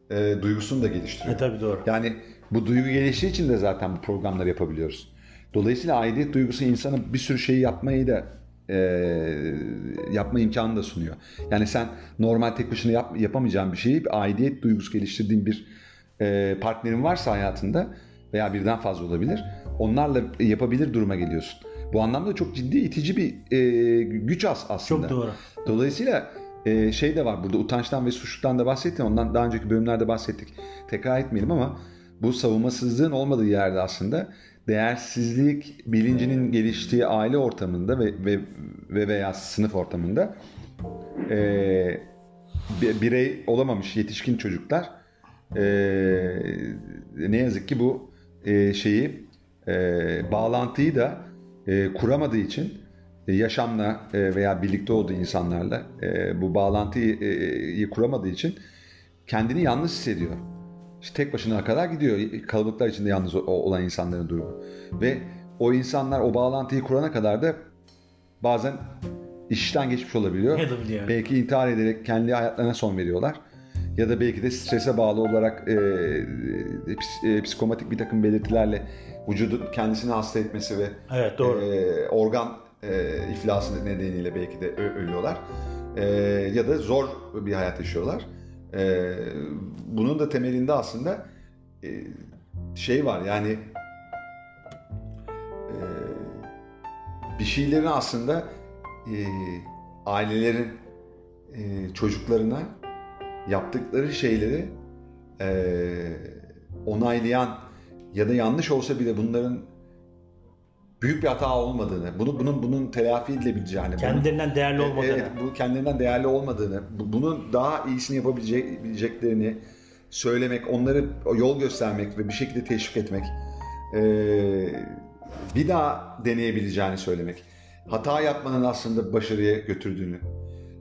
e, duygusunu da geliştiriyor. E, tabii doğru. Yani bu duygu geliştiği için de zaten bu programları yapabiliyoruz. Dolayısıyla aidiyet duygusu insana bir sürü şeyi yapmayı da e, yapma imkanı da sunuyor. Yani sen normal tek başına yap, yapamayacağın bir şeyi bir aidiyet duygusu geliştirdiğin bir e, partnerin varsa hayatında veya birden fazla olabilir. Onlarla yapabilir duruma geliyorsun. Bu anlamda çok ciddi itici bir e, güç as aslında. Çok doğru. Dolayısıyla e, şey de var burada utançtan ve suçluktan da bahsettim. Ondan daha önceki bölümlerde bahsettik. Tekrar etmeyelim ama bu savunmasızlığın olmadığı yerde aslında değersizlik bilincinin geliştiği aile ortamında ve ve, ve veya sınıf ortamında e, bi- birey olamamış yetişkin çocuklar e, ne yazık ki bu e, şeyi e, bağlantıyı da e, kuramadığı için e, yaşamla e, veya birlikte olduğu insanlarla e, bu bağlantıyı e, kuramadığı için kendini yalnız hissediyor. İşte tek başına kadar gidiyor. Kalabalıklar içinde yalnız olan insanların durumu. Ve o insanlar o bağlantıyı kurana kadar da bazen işten geçmiş olabiliyor. Belki intihar ederek kendi hayatlarına son veriyorlar. Ya da belki de strese bağlı olarak e, e, e, psikomatik bir takım belirtilerle vücudun kendisini hasta etmesi ve Evet, doğru. e, organ e, iflası nedeniyle belki de ölüyorlar. E, ya da zor bir hayat yaşıyorlar. E, bunun da temelinde aslında e, şey var yani e, bir şeylerin aslında e, ailelerin e, çocuklarına yaptıkları şeyleri e, onaylayan ya da yanlış olsa bile bunların büyük bir hata olmadığını, bunu bunun bunun telafi edilebileceğini, bunun- Kendilerinden değerli e, olmadığını. Evet, bu kendilerinden değerli olmadığını, bu- bunun daha iyisini yapabileceklerini söylemek, onları yol göstermek ve bir şekilde teşvik etmek, e, bir daha deneyebileceğini söylemek, hata yapmanın aslında başarıya götürdüğünü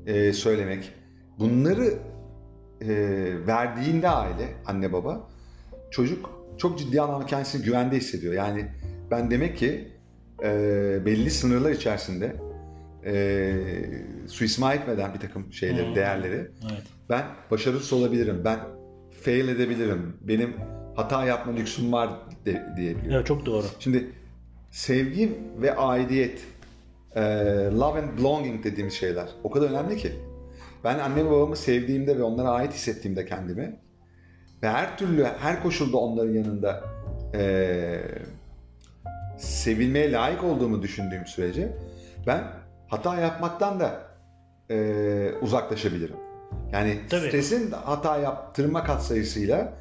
e, söylemek, bunları e, verdiğinde aile, anne baba, çocuk çok ciddi anlamda kendisini güvende hissediyor. Yani ben demek ki e, belli sınırlar içerisinde e, suistimal etmeden bir takım şeyleri, Hmm. değerleri Evet. ben başarısız olabilirim, ben fail edebilirim, benim hata yapma lüksüm var de, diyebiliyorum. Evet çok doğru. Şimdi sevgi ve aidiyet, e, love and belonging dediğimiz şeyler o kadar önemli ki. Ben anne babamı sevdiğimde ve onlara ait hissettiğimde kendimi ve her türlü, her koşulda onların yanında e, sevilmeye layık olduğumu düşündüğüm sürece ben hata yapmaktan da e, uzaklaşabilirim. Yani Tabii. stresin hata yaptırma katsayısıyla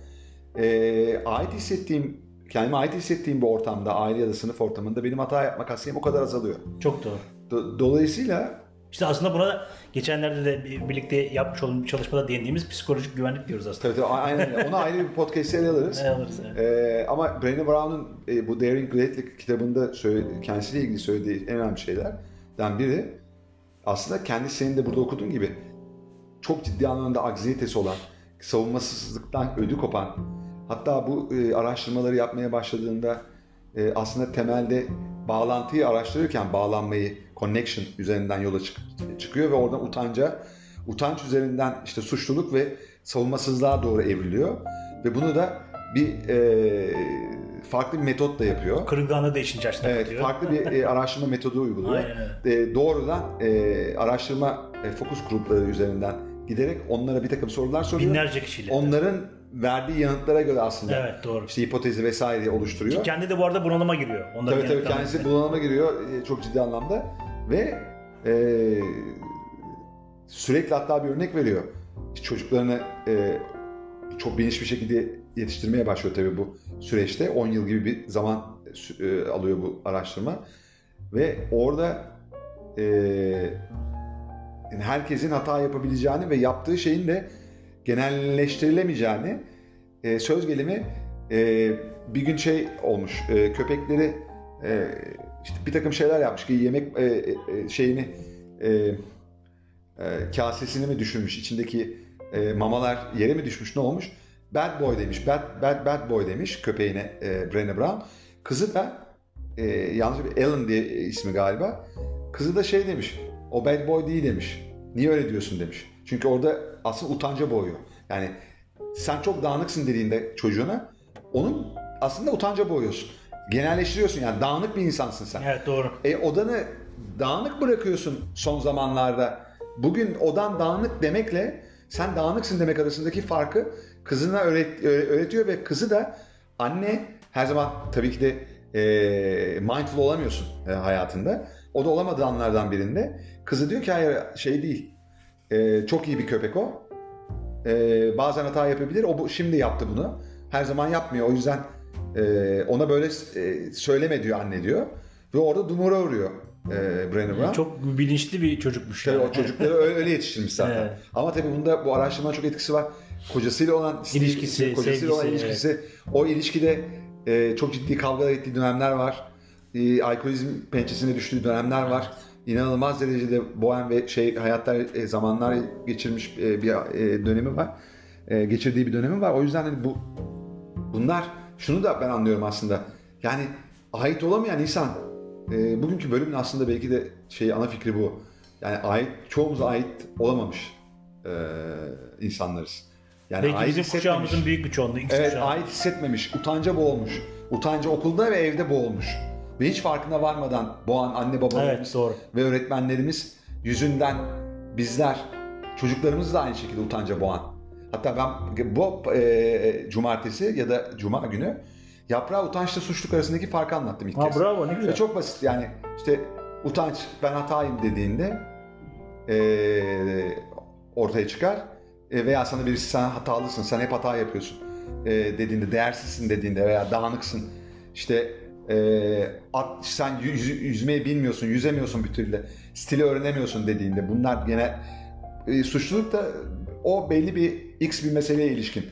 e, ait hissettiğim, kendime ait hissettiğim bir ortamda, aile ya da sınıf ortamında benim hata yapma katsayım o kadar azalıyor. Çok doğru. Do- dolayısıyla İşte aslında buna geçenlerde de birlikte yapmış olduğumuz çalışmada değindiğimiz psikolojik güvenlik diyoruz aslında. tabii tabii aynen. Onu ayrı bir podcast'e ele alırız. Alırız evet. Ee, ama Brené Brown'un e, bu Daring Greatly kitabında söyle, kendisiyle ilgili söylediği en önemli şeylerden biri aslında kendi senin de burada okuduğun gibi çok ciddi anlamda anksiyetesi olan, savunmasızlıktan ödü kopan, hatta bu e, araştırmaları yapmaya başladığında e, aslında temelde bağlantıyı araştırırken bağlanmayı connection üzerinden yola çık- çıkıyor ve oradan utanca, utanç üzerinden işte suçluluk ve savunmasızlığa doğru evriliyor ve bunu da bir e, farklı bir metotla yapıyor. Kırılganlığı da işin içerisine Evet, katıyor. farklı bir e, araştırma metodu uyguluyor. Aynen. E, doğrudan e, araştırma e, fokus grupları üzerinden giderek onlara bir takım sorular soruyor. Binlerce kişiyle. Onların verdiği yanıtlara göre aslında Evet doğru. işte hipotezi vesaire oluşturuyor. Kendi de bu arada bunalıma giriyor. Onların Tabii tabii kendisi bunalıma giriyor e, çok ciddi anlamda ve e, sürekli hatta bir örnek veriyor. Çocuklarını e, çok geniş bir şekilde yetiştirmeye başlıyor tabii bu süreçte. 10 yıl gibi bir zaman e, alıyor bu araştırma. Ve orada e, yani herkesin hata yapabileceğini ve yaptığı şeyin de genelleştirilemeyeceğini e, söz gelimi e, bir gün şey olmuş e, köpekleri e, işte bir takım şeyler yapmış ki yemek e, e, şeyini e, e, kasesini mi düşürmüş içindeki e, mamalar yere mi düşmüş ne olmuş? Bad boy demiş bad, bad, bad boy demiş köpeğine e, Brené Brown. Kızı da e, yalnız bir Ellen diye ismi galiba. Kızı da şey demiş o bad boy değil demiş. Niye öyle diyorsun? demiş. Çünkü orada aslında utanca boğuyor. Yani sen çok dağınıksın dediğinde çocuğuna onun aslında utanca boğuyorsun. Genelleştiriyorsun yani dağınık bir insansın sen. Evet doğru. E odanı dağınık bırakıyorsun son zamanlarda. Bugün odan dağınık demekle sen dağınıksın demek arasındaki farkı kızına öğret, öğre- öğretiyor ve kızı da anne her zaman tabii ki de e, mindful olamıyorsun e, hayatında. O da olamadığı anlardan birinde. Kızı diyor ki hayır şey değil. E, çok iyi bir köpek o. E, bazen hata yapabilir. O bu, şimdi yaptı bunu. Her zaman yapmıyor. O yüzden e, ona böyle e, söyleme diyor anne diyor. Ve orada dumura uğruyor e, Brené Brown. Çok bilinçli bir çocukmuş. Tabii yani. o çocukları öyle, yetiştirmiş zaten. Evet. Ama tabii bunda bu araştırmanın çok etkisi var. Kocasıyla olan İlişkisi, kocasıyla olan sevgisi, ilişkisi. O ilişkide e, çok ciddi kavgalar ettiği dönemler var. E, alkolizm pençesine düştüğü dönemler var. İnanılmaz derecede bohem ve şey hayatlar e, zamanlar geçirmiş e, bir e, dönemi var. E, geçirdiği bir dönemi var. O yüzden hani bu bunlar şunu da ben anlıyorum aslında. Yani ait olamayan insan e, bugünkü bölümün aslında belki de şey ana fikri bu. Yani ait çoğumuz ait olamamış e, insanlarız. Yani Belki ait bizim kuşağımızın büyük bir çoğunluğu. Evet kuşağı. ait hissetmemiş, utanca boğulmuş. Utanca okulda ve evde boğulmuş. Ve hiç farkına varmadan boğan anne babalarımız Evet doğru. ve öğretmenlerimiz yüzünden bizler, çocuklarımız da aynı şekilde utanca boğan. Hatta ben bu e, cumartesi ya da cuma günü yaprağı utançla suçluluk arasındaki farkı anlattım ilk Ha, kez. bravo ne güzel. Ve çok basit yani işte utanç ben hatayım dediğinde e, ortaya çıkar E, veya sana birisi sen hatalısın sen hep hata yapıyorsun e, dediğinde değersizsin dediğinde veya dağınıksın işte e, at, sen yüz, yüzmeyi bilmiyorsun yüzemiyorsun bir türlü stili öğrenemiyorsun dediğinde bunlar gene e, suçluluk da o belli bir x bir meseleye ilişkin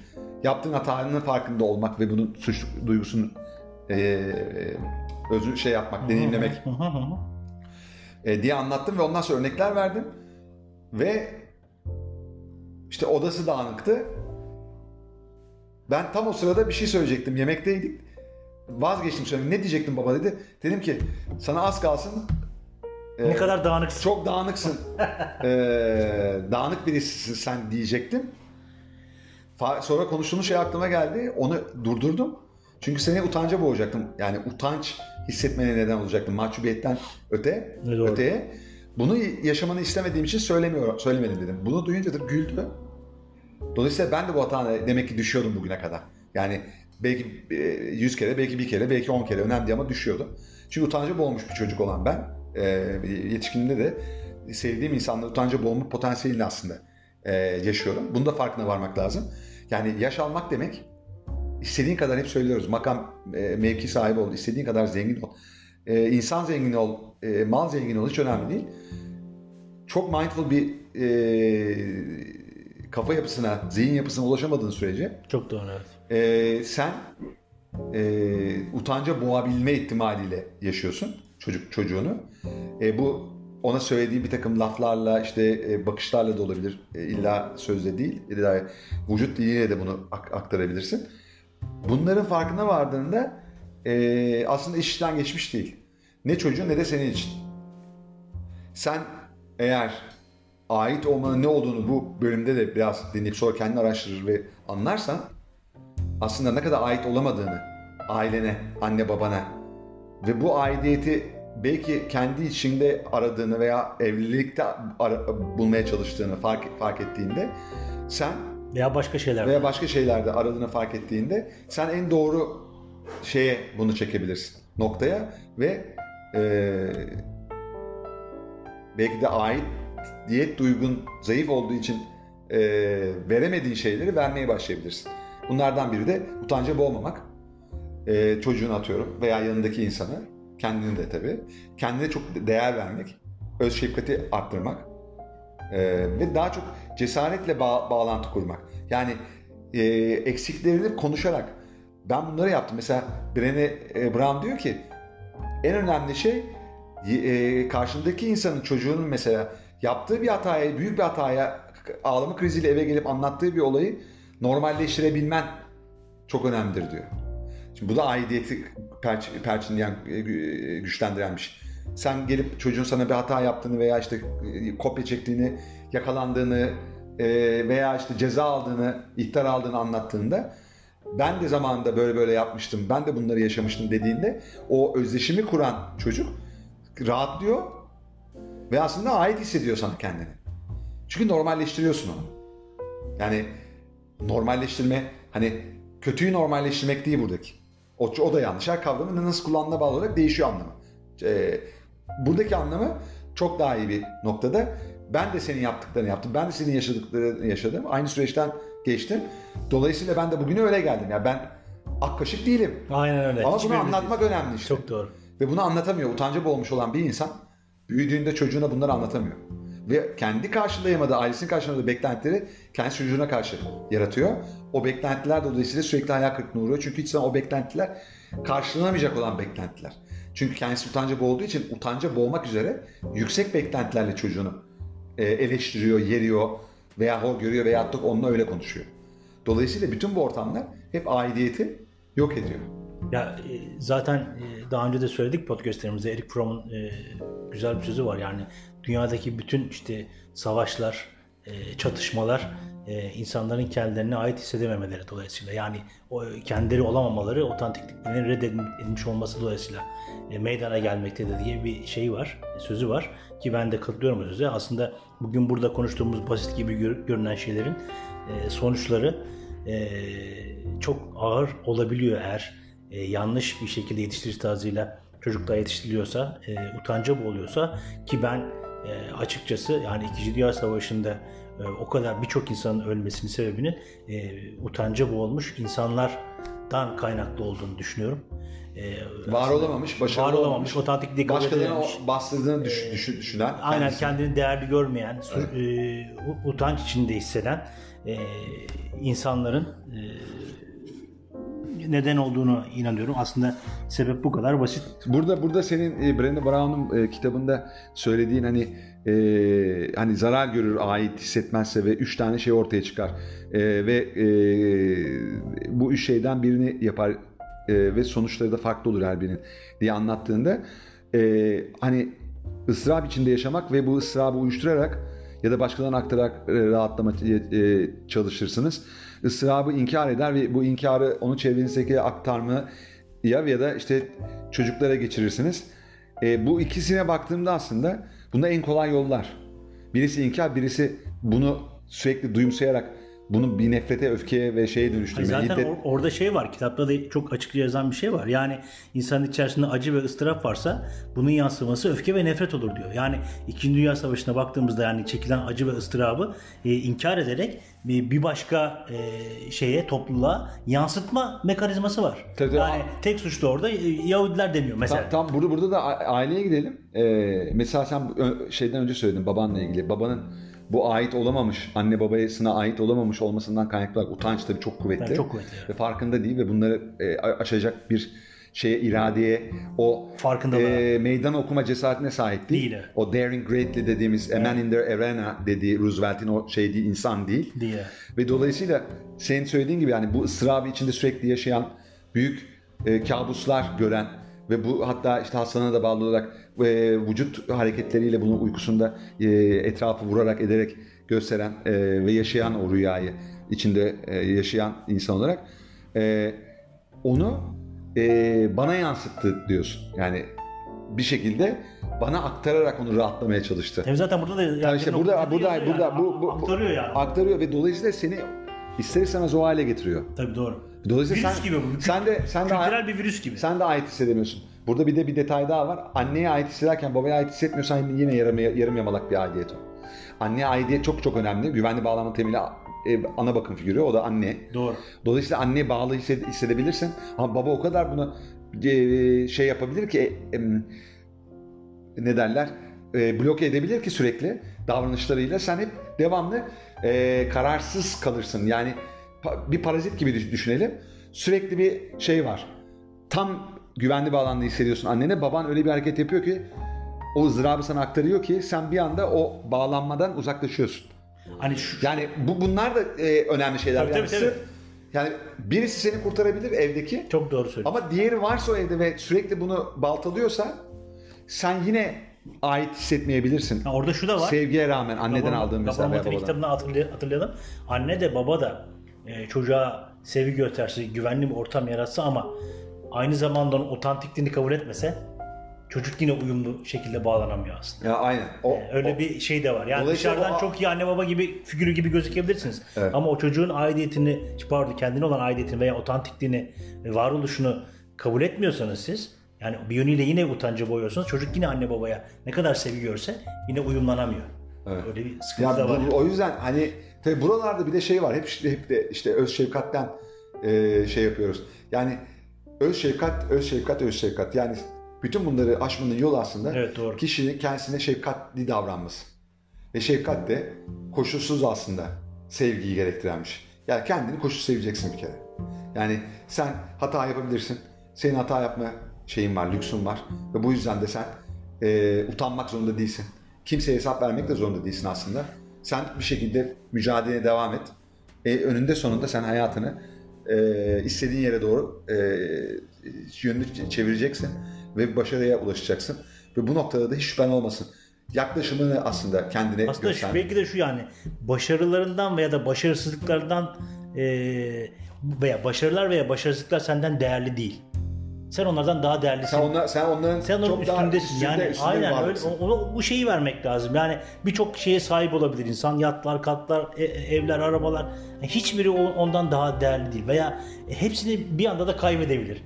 yaptığın hatanın farkında olmak ve bunun suç duygusunu e, özü şey yapmak, deneyimlemek e, diye anlattım ve ondan sonra örnekler verdim. Ve işte odası dağınıktı. Ben tam o sırada bir şey söyleyecektim. Yemekteydik. vazgeçtim söylemek. Ne diyecektim baba dedi. Dedim ki sana az kalsın ne e, kadar dağınıksın. çok dağınıksın. e, dağınık birisisin sen diyecektim. Sonra konuştuğumuz şey aklıma geldi. Onu durdurdum. Çünkü seni utanca boğacaktım. Yani utanç hissetmene neden olacaktım. Mahcubiyetten öte, Ne doğru. öteye. Bunu yaşamanı istemediğim için söylemiyorum, söylemedim dedim. Bunu duyunca da güldü. Dolayısıyla ben de bu hatana demek ki düşüyordum bugüne kadar. Yani belki e, 100 kere, belki bir kere, belki 10 kere önemli ama düşüyordum. Çünkü utanca boğulmuş bir çocuk olan ben, e, yetişkinliğimde de sevdiğim insanları utanca boğulma potansiyelini aslında e, yaşıyorum. Bunun da farkına varmak lazım. Yani yaş almak demek, istediğin kadar hep söylüyoruz, makam e, mevki sahibi ol, istediğin kadar zengin ol. E, insan zengin ol, e, mal zengin ol hiç önemli değil. Çok mindful bir e, kafa yapısına, zihin yapısına ulaşamadığın sürece Çok doğru evet. e, sen e, utanca boğabilme ihtimaliyle yaşıyorsun çocuk çocuğunu. E, bu ona söylediği bir takım laflarla işte e, bakışlarla da olabilir. E, illa sözle değil. illa vücut diliyle de bunu ak- aktarabilirsin. Bunların farkına vardığında e, aslında iş işten geçmiş değil. Ne çocuğun ne de senin için. Sen eğer ait olmanın ne olduğunu bu bölümde de biraz dinleyip sonra kendini araştırır ve anlarsan aslında ne kadar ait olamadığını ailene, anne babana ve bu aidiyeti belki kendi içinde aradığını veya evlilikte ara- bulmaya çalıştığını fark, fark ettiğinde sen Veya başka şeyler. veya başka şeylerde aradığını fark ettiğinde sen en doğru şeye bunu çekebilirsin noktaya ve eee, belki de ait diyet duygun zayıf olduğu için eee, veremediğin şeyleri vermeye başlayabilirsin. Bunlardan biri de utanca boğmamak. Eee çocuğunu atıyorum veya yanındaki insanı, kendini de tabii. Kendine çok değer vermek, öz şefkati arttırmak eee, ve daha çok cesaretle bağ- bağlantı kurmak. Yani eee, eksiklerini konuşarak ben bunları yaptım. Mesela Brené e, Brown diyor ki en önemli şey e, karşındaki insanın çocuğunun mesela yaptığı bir hataya, büyük bir hataya ağlama kriziyle eve gelip anlattığı bir olayı normalleştirebilmen çok önemlidir diyor. Bu da aidiyeti perç, perçinleyen, e, e, güçlendiren bir şey. Sen gelip çocuğun sana bir hata yaptığını veya işte e, kopya çektiğini, yakalandığını veya işte ceza aldığını, ihtar aldığını anlattığında ben de zamanında böyle böyle yapmıştım, ben de bunları yaşamıştım dediğinde o özdeşimi kuran çocuk rahatlıyor ve aslında ait hissediyor sana kendini. Çünkü normalleştiriyorsun onu. Yani normalleştirme hani kötüyü normalleştirmek değil buradaki. O, o da yanlış. Her kavramın nasıl kullanımına bağlı olarak değişiyor anlamı. Ee, buradaki anlamı çok daha iyi bir noktada. Ben de senin yaptıklarını yaptım. Ben de senin yaşadıklarını yaşadım. Aynı süreçten geçtim. Dolayısıyla ben de bugüne öyle geldim. Yani ben ak kaşık değilim. Aynen öyle. Ama bunu anlatmak değiliz. önemli işte. Çok doğru. Ve bunu anlatamıyor. Utanca boğulmuş olan bir insan büyüdüğünde çocuğuna bunları anlatamıyor. Ve kendi karşılayamadığı, ailesinin karşılayamadığı beklentileri kendi çocuğuna karşı yaratıyor. O beklentiler dolayısıyla sürekli hayal kırıklığına uğruyor. Çünkü hiç zaman o beklentiler karşılanamayacak olan beklentiler. Çünkü kendisi utanca boğulduğu için utanca boğmak üzere yüksek beklentilerle çocuğunu e, eleştiriyor, yeriyor veya hor görüyor veya da onunla öyle konuşuyor. Dolayısıyla bütün bu ortamlar hep aidiyeti yok ediyor. Ya e, zaten e, daha önce de söyledik podcastlerimizde Eric Fromm'un güzel bir sözü var. Yani dünyadaki bütün işte savaşlar, e, çatışmalar e, insanların kendilerine ait hissedememeleri dolayısıyla. Yani o kendileri olamamaları, otantikliklerinin reddedilmiş olması dolayısıyla e, meydana gelmektedir diye bir şey var, sözü var. Ki ben de katılıyorum bu söze. Aslında bugün burada konuştuğumuz basit gibi gör- görünen şeylerin sonuçları çok ağır olabiliyor eğer yanlış bir şekilde yetiştirici tarzıyla çocuklar yetiştiriliyorsa, e, utanca boğuluyorsa ki ben e, açıkçası yani 2. Dünya Savaşı'nda e, o kadar birçok insanın ölmesinin sebebinin e, utanca boğulmuş insanlardan kaynaklı olduğunu düşünüyorum. E, Var olamamış, başarılı var olamamış, olamamış, otantikliği kabul başkalarının edememiş. o bastırdığını düş, düş- düşünen, Aynen kendisi- kendini değerli görmeyen, su- e, utanç içinde hisseden e, insanların e, neden olduğunu inanıyorum. Aslında sebep bu kadar basit. Burada burada senin e, Brené Brown'un e, kitabında söylediğin hani e, hani zarar görür ait hissetmezse ve üç tane şey ortaya çıkar E, ve e, bu üç şeyden birini yapar e, ve sonuçları da farklı olur her birinin diye anlattığında e, hani ıstırap içinde yaşamak ve bu ıstırabı uyuşturarak ya da başkalarına aktararak e, rahatlama e, çalışırsınız. Isırabı inkar eder ve bu inkarı onu çevrenizdeki aktarma ya ya da işte çocuklara geçirirsiniz. E, bu ikisine baktığımda aslında bunda en kolay yollar. Birisi inkar, birisi bunu sürekli duyumsayarak bunu bir nefrete, öfkeye ve şeye dönüştürme. Zaten İddet- or- orada şey var. Kitapta da çok açıkça yazan bir şey var. Yani insanın içerisinde acı ve ıstırap varsa bunun yansıması öfke ve nefret olur diyor. Yani 2. Dünya Savaşı'na baktığımızda yani çekilen acı ve ıstırabı e, inkar ederek bir, bir başka e, şeye, topluluğa yansıtma mekanizması var. Tabii, tabii. yani tek suçlu orada e, Yahudiler demiyor mesela. Tam, tam burada burada da aileye gidelim. Ee, mesela sen şeyden önce söyledin babanla ilgili. Babanın bu ait olamamış, anne babasına ait olamamış olmasından kaynaklı olarak utanç tabii çok kuvvetli. Yani çok kuvvetli, evet. Ve farkında değil ve bunları e, a- aşacak bir şeye, iradeye, o e, meydan okuma cesaretine sahip değil. Değil, evet. O daring greatly dediğimiz a man in the arena dediği Roosevelt'in o şey değil, insan değil. diye. Ve dolayısıyla senin söylediğin gibi yani bu ıstırabı içinde sürekli yaşayan, büyük e, kabuslar gören ve bu hatta işte hastalığına da bağlı olarak e, vücut hareketleriyle bunu uykusunda e, etrafı vurarak ederek gösteren e, ve yaşayan o rüyayı içinde e, yaşayan insan olarak e, onu e, bana yansıttı diyorsun. Yani bir şekilde bana aktararak onu rahatlamaya çalıştı. Tabii zaten burada da yani Yani işte burada burada yani. burada bu, bu, bu aktarıyor yani. aktarıyor ve dolayısıyla seni ister istemez o hale getiriyor. Tabii doğru. Dolayısıyla Virüs sen, gibi bu. Sen de sen de Kültürel bir virüs gibi. sen de ait hissedemiyorsun. Burada bir de bir detay daha var. Anneye ait hissederken babaya ait hissetmiyorsan yine yarım, yarım yamalak bir aidiyet o. Anneye aidiyet çok çok önemli. Güvenli bağlanma temeli e, ana bakım figürü o da anne. Doğru. Dolayısıyla anneye bağlı hissed- hissedebilirsin. Ama baba o kadar bunu e, şey yapabilir ki e, ne derler bloke edebilir ki sürekli davranışlarıyla sen hep devamlı kararsız kalırsın. Yani bir parazit gibi düş- düşünelim. Sürekli bir şey var. Tam güvenli bağlandığını hissediyorsun annene. Baban öyle bir hareket yapıyor ki o ızdırabı sana aktarıyor ki sen bir anda o bağlanmadan uzaklaşıyorsun. Hani şu, Yani bu bunlar da e, önemli şeyler. Tabii, yani, tabii, tabii. yani birisi seni kurtarabilir evdeki çok doğru söylüyorsun. ama diğeri varsa o evde ve sürekli bunu baltalıyorsa sen yine ait hissetmeyebilirsin. Ha, orada şu da var. Sevgiye rağmen anneden Babam- aldığın mesela babamın hatırlay- hatırlayalım. Anne de baba da e, çocuğa sevgi gösterse, güvenli bir ortam yaratsa ama aynı zamanda onun otantikliğini kabul etmese çocuk yine uyumlu şekilde bağlanamıyor aslında. Ya aynen. O, Öyle o- bir şey de var. Yani dışarıdan o- çok iyi anne baba gibi figürü gibi gözükebilirsiniz. Evet. Ama o çocuğun aidiyetini, pardon kendine olan aidiyetini veya otantikliğini, varoluşunu kabul etmiyorsanız siz yani bir yönüyle yine utancı boyuyorsunuz. Çocuk yine anne babaya ne kadar sevgi görse yine uyumlanamıyor. Evet. Öyle bir sıkıntı Ya da var. bu- o yüzden hani tabii buralarda bir de şey var. Hep hep de işte öz şefkatten e, şey yapıyoruz. Yani öz şefkat, öz şefkat, öz şefkat. Yani bütün bunları aşmanın yolu aslında Evet, doğru. kişinin kendisine şefkatli davranması. Ve şefkat de koşulsuz aslında sevgiyi gerektiren bir şey. Yani kendini koşulsuz seveceksin bir kere. Yani sen hata yapabilirsin. Senin hata yapma şeyin var, lüksün var. Ve bu yüzden de sen e, utanmak zorunda değilsin. Kimseye hesap vermek de zorunda değilsin aslında. Sen bir şekilde mücadeleye devam et. E, önünde sonunda sen hayatını e, istediğin yere doğru e, yönünü çevireceksin ve başarıya ulaşacaksın. Ve bu noktada da hiç şüphen olmasın. Yaklaşımını aslında kendine Aslında göster. belki de şu yani başarılarından veya da başarısızlıklardan e, veya başarılar veya başarısızlıklar senden değerli değil. Sen onlardan daha değerlisin. Sen, onlar, sen onların Sen onun çok daha üstündesin. üstünde, yani üstünde aynen öyle. Onu, bu şeyi vermek lazım. Yani birçok şeye sahip olabilir insan. Yatlar, katlar, e- evler, arabalar. Hiçbiri ondan daha değerli değil. Veya hepsini bir anda da kaybedebilir.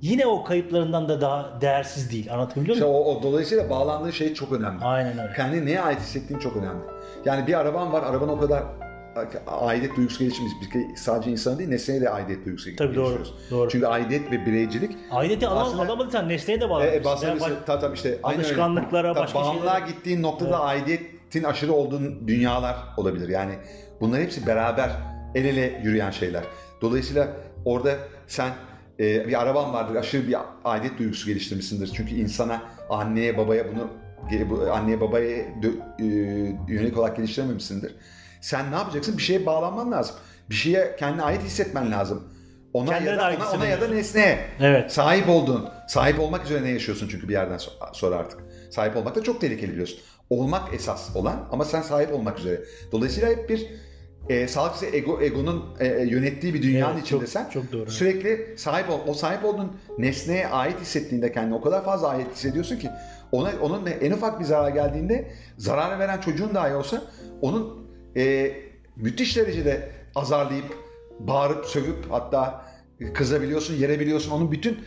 Yine o kayıplarından da daha değersiz değil. Anlatabiliyor İşte muyum? o, o dolayısıyla bağlandığın şey çok önemli. Aynen öyle. Kendini neye ait hissettiğin çok önemli. Yani bir araban var, araban o kadar aidiyet duygusu gelişimiz. Bir sadece insan değil, nesneye de aidiyet duygusu Tabii doğru, geliştiriyoruz. doğru. Çünkü aidiyet ve bireycilik Aidiyeti Aslında- alamadıysan nesneye de e, e, bazen Yani işte, bak- tabii tabii işte alışkanlıklara, Tabii başka bağımlılığa şeylere- gittiğin noktada aidiyetin aşırı olduğun dünyalar olabilir. Yani bunlar hepsi beraber el ele yürüyen şeyler. Dolayısıyla orada sen e, bir araban vardır, aşırı bir aidiyet duygusu geliştirmişsindir. Çünkü insana, anneye, babaya bunu bu anneye babaya dö- e, yönelik olarak geliştirememişsindir. Sen ne yapacaksın? Bir şeye bağlanman lazım. Bir şeye kendine ait hissetmen lazım. Ona Kendine ya da, ona, ona ya da nesneye. Evet. Sahip olduğun, sahip olmak üzere ne yaşıyorsun çünkü bir yerden so- sonra artık. Sahip olmak da çok tehlikeli biliyorsun. Olmak esas olan ama sen sahip olmak üzere. Dolayısıyla hep bir e, sağlıksız ego, egonun e, e, yönettiği bir dünyanın Evet, içinde çok- sen çok doğru. sürekli sahip ol, o sahip olduğun nesneye ait hissettiğinde kendini o kadar fazla ait hissediyorsun ki ona onun en ufak bir zarar geldiğinde zararı veren çocuğun dahi olsa onun e, müthiş derecede azarlayıp bağırıp sövüp hatta kızabiliyorsun, yerebiliyorsun. Onun bütün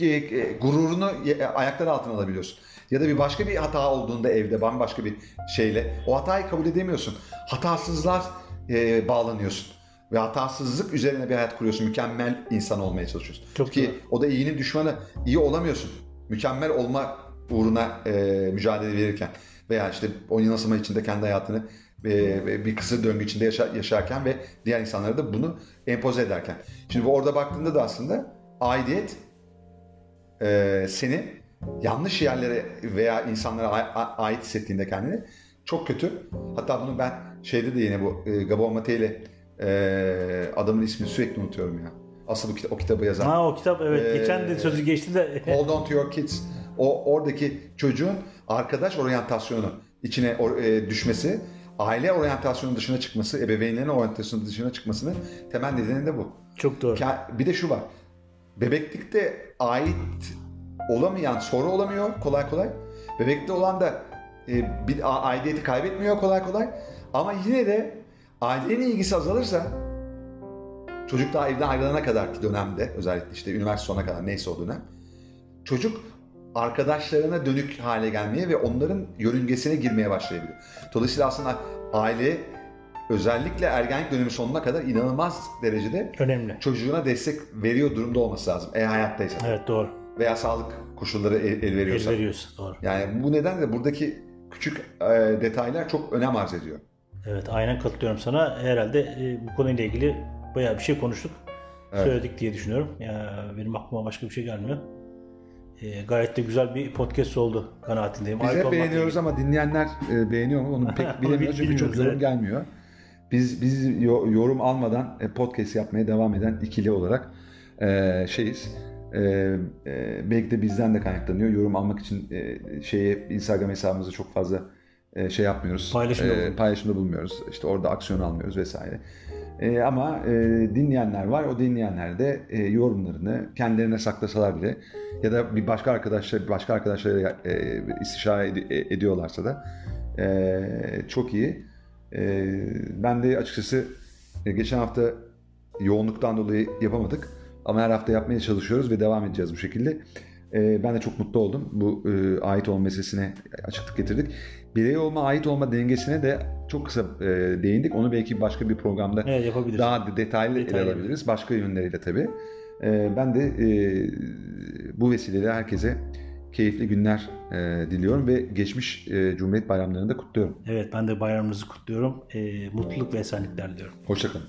e, e, gururunu ye- ayaklar altına alabiliyorsun. Ya da bir başka bir hata olduğunda evde bambaşka bir şeyle o hatayı kabul edemiyorsun. Hatasızlar e, bağlanıyorsun. Ve hatasızlık üzerine bir hayat kuruyorsun. Mükemmel insan olmaya çalışıyorsun. Çok Ki doğru. o da iyinin düşmanı. İyi olamıyorsun. Mükemmel olma uğruna e, mücadele verirken veya işte oynansama içinde kendi hayatını e, bir kısır döngü içinde yaşa- yaşarken ve diğer insanlara da bunu empoze ederken. Şimdi bu orada baktığında da aslında aidiyet e, seni yanlış yerlere veya insanlara ait hissettiğinde kendini çok kötü. Hatta bunu ben şeyde de yine bu e, Gabon Mate ile e, adamın ismini sürekli unutuyorum ya. Asıl bu kita- o kitabı yazan. Ha o kitap evet Ee, geçen de sözü geçti de Hold on to your kids. O oradaki çocuğun arkadaş oryantasyonu içine or- e, düşmesi, aile oryantasyonu dışına çıkması, ebeveynlerin oryantasyonu dışına çıkmasının temel nedeni de bu. çok doğru. Bir de şu var. Bebeklikte ait olamayan soru olamıyor kolay kolay. Bebekte olan da e, bir aidiyeti kaybetmiyor kolay kolay. Ama yine de ailenin ilgisi azalırsa çocuk daha evden ayrılana kadar ki dönemde özellikle işte üniversite sonuna kadar neyse o dönem çocuk arkadaşlarına dönük hale gelmeye ve onların yörüngesine girmeye başlayabiliyor. Dolayısıyla aslında aile özellikle ergenlik dönemi sonuna kadar inanılmaz derecede Önemli. çocuğuna destek veriyor durumda olması lazım. Eğer hayattaysa Evet doğru. veya sağlık koşulları el, el veriyorsa. El veriyorsun doğru. Yani bu nedenle buradaki küçük e, detaylar çok önem arz ediyor. Evet aynen katılıyorum sana. Herhalde e, bu konuyla ilgili bayağı bir şey konuştuk. Evet. Söyledik diye düşünüyorum. Ya, benim aklıma başka bir şey gelmiyor. E, gayet de güzel bir podcast oldu kanaatindeyim. Biz hep beğeniyoruz ama dinleyenler e, beğeniyor mu onu pek bilemiyoruz çünkü çok yorum evet. gelmiyor. Biz biz yo- yorum almadan e, podcast yapmaya devam eden ikili olarak e, şeyiz. E, e, belki de bizden de kaynaklanıyor. Yorum almak için e, şeye Instagram hesabımızı çok fazla e, şey yapmıyoruz. Paylaşımda E, paylaşımda bulmuyoruz. İşte orada aksiyon almıyoruz vesaire. E, ama e, dinleyenler var. O dinleyenler de e, yorumlarını kendilerine saklasalar bile ya da bir başka arkadaşlar başka arkadaşlarıyla e, istişare ed- e- ediyorlarsa da e, çok iyi. E, ben de açıkçası e, geçen hafta yoğunluktan dolayı yapamadık ama her hafta yapmaya çalışıyoruz ve devam edeceğiz bu şekilde. E, ben de çok mutlu oldum. Bu e, ait olma meselesine açıklık getirdik birey olma, ait olma dengesine de çok kısa e, değindik. Onu belki başka bir programda evet, daha detaylı, detaylı ele alabiliriz. Başka yönleriyle tabii. E, ben de e, bu vesileyle herkese keyifli günler e, diliyorum ve geçmiş e, Cumhuriyet Bayramlarını da kutluyorum. Evet ben de bayramınızı kutluyorum. E, mutluluk ve esenlikler diliyorum. Hoşçakalın.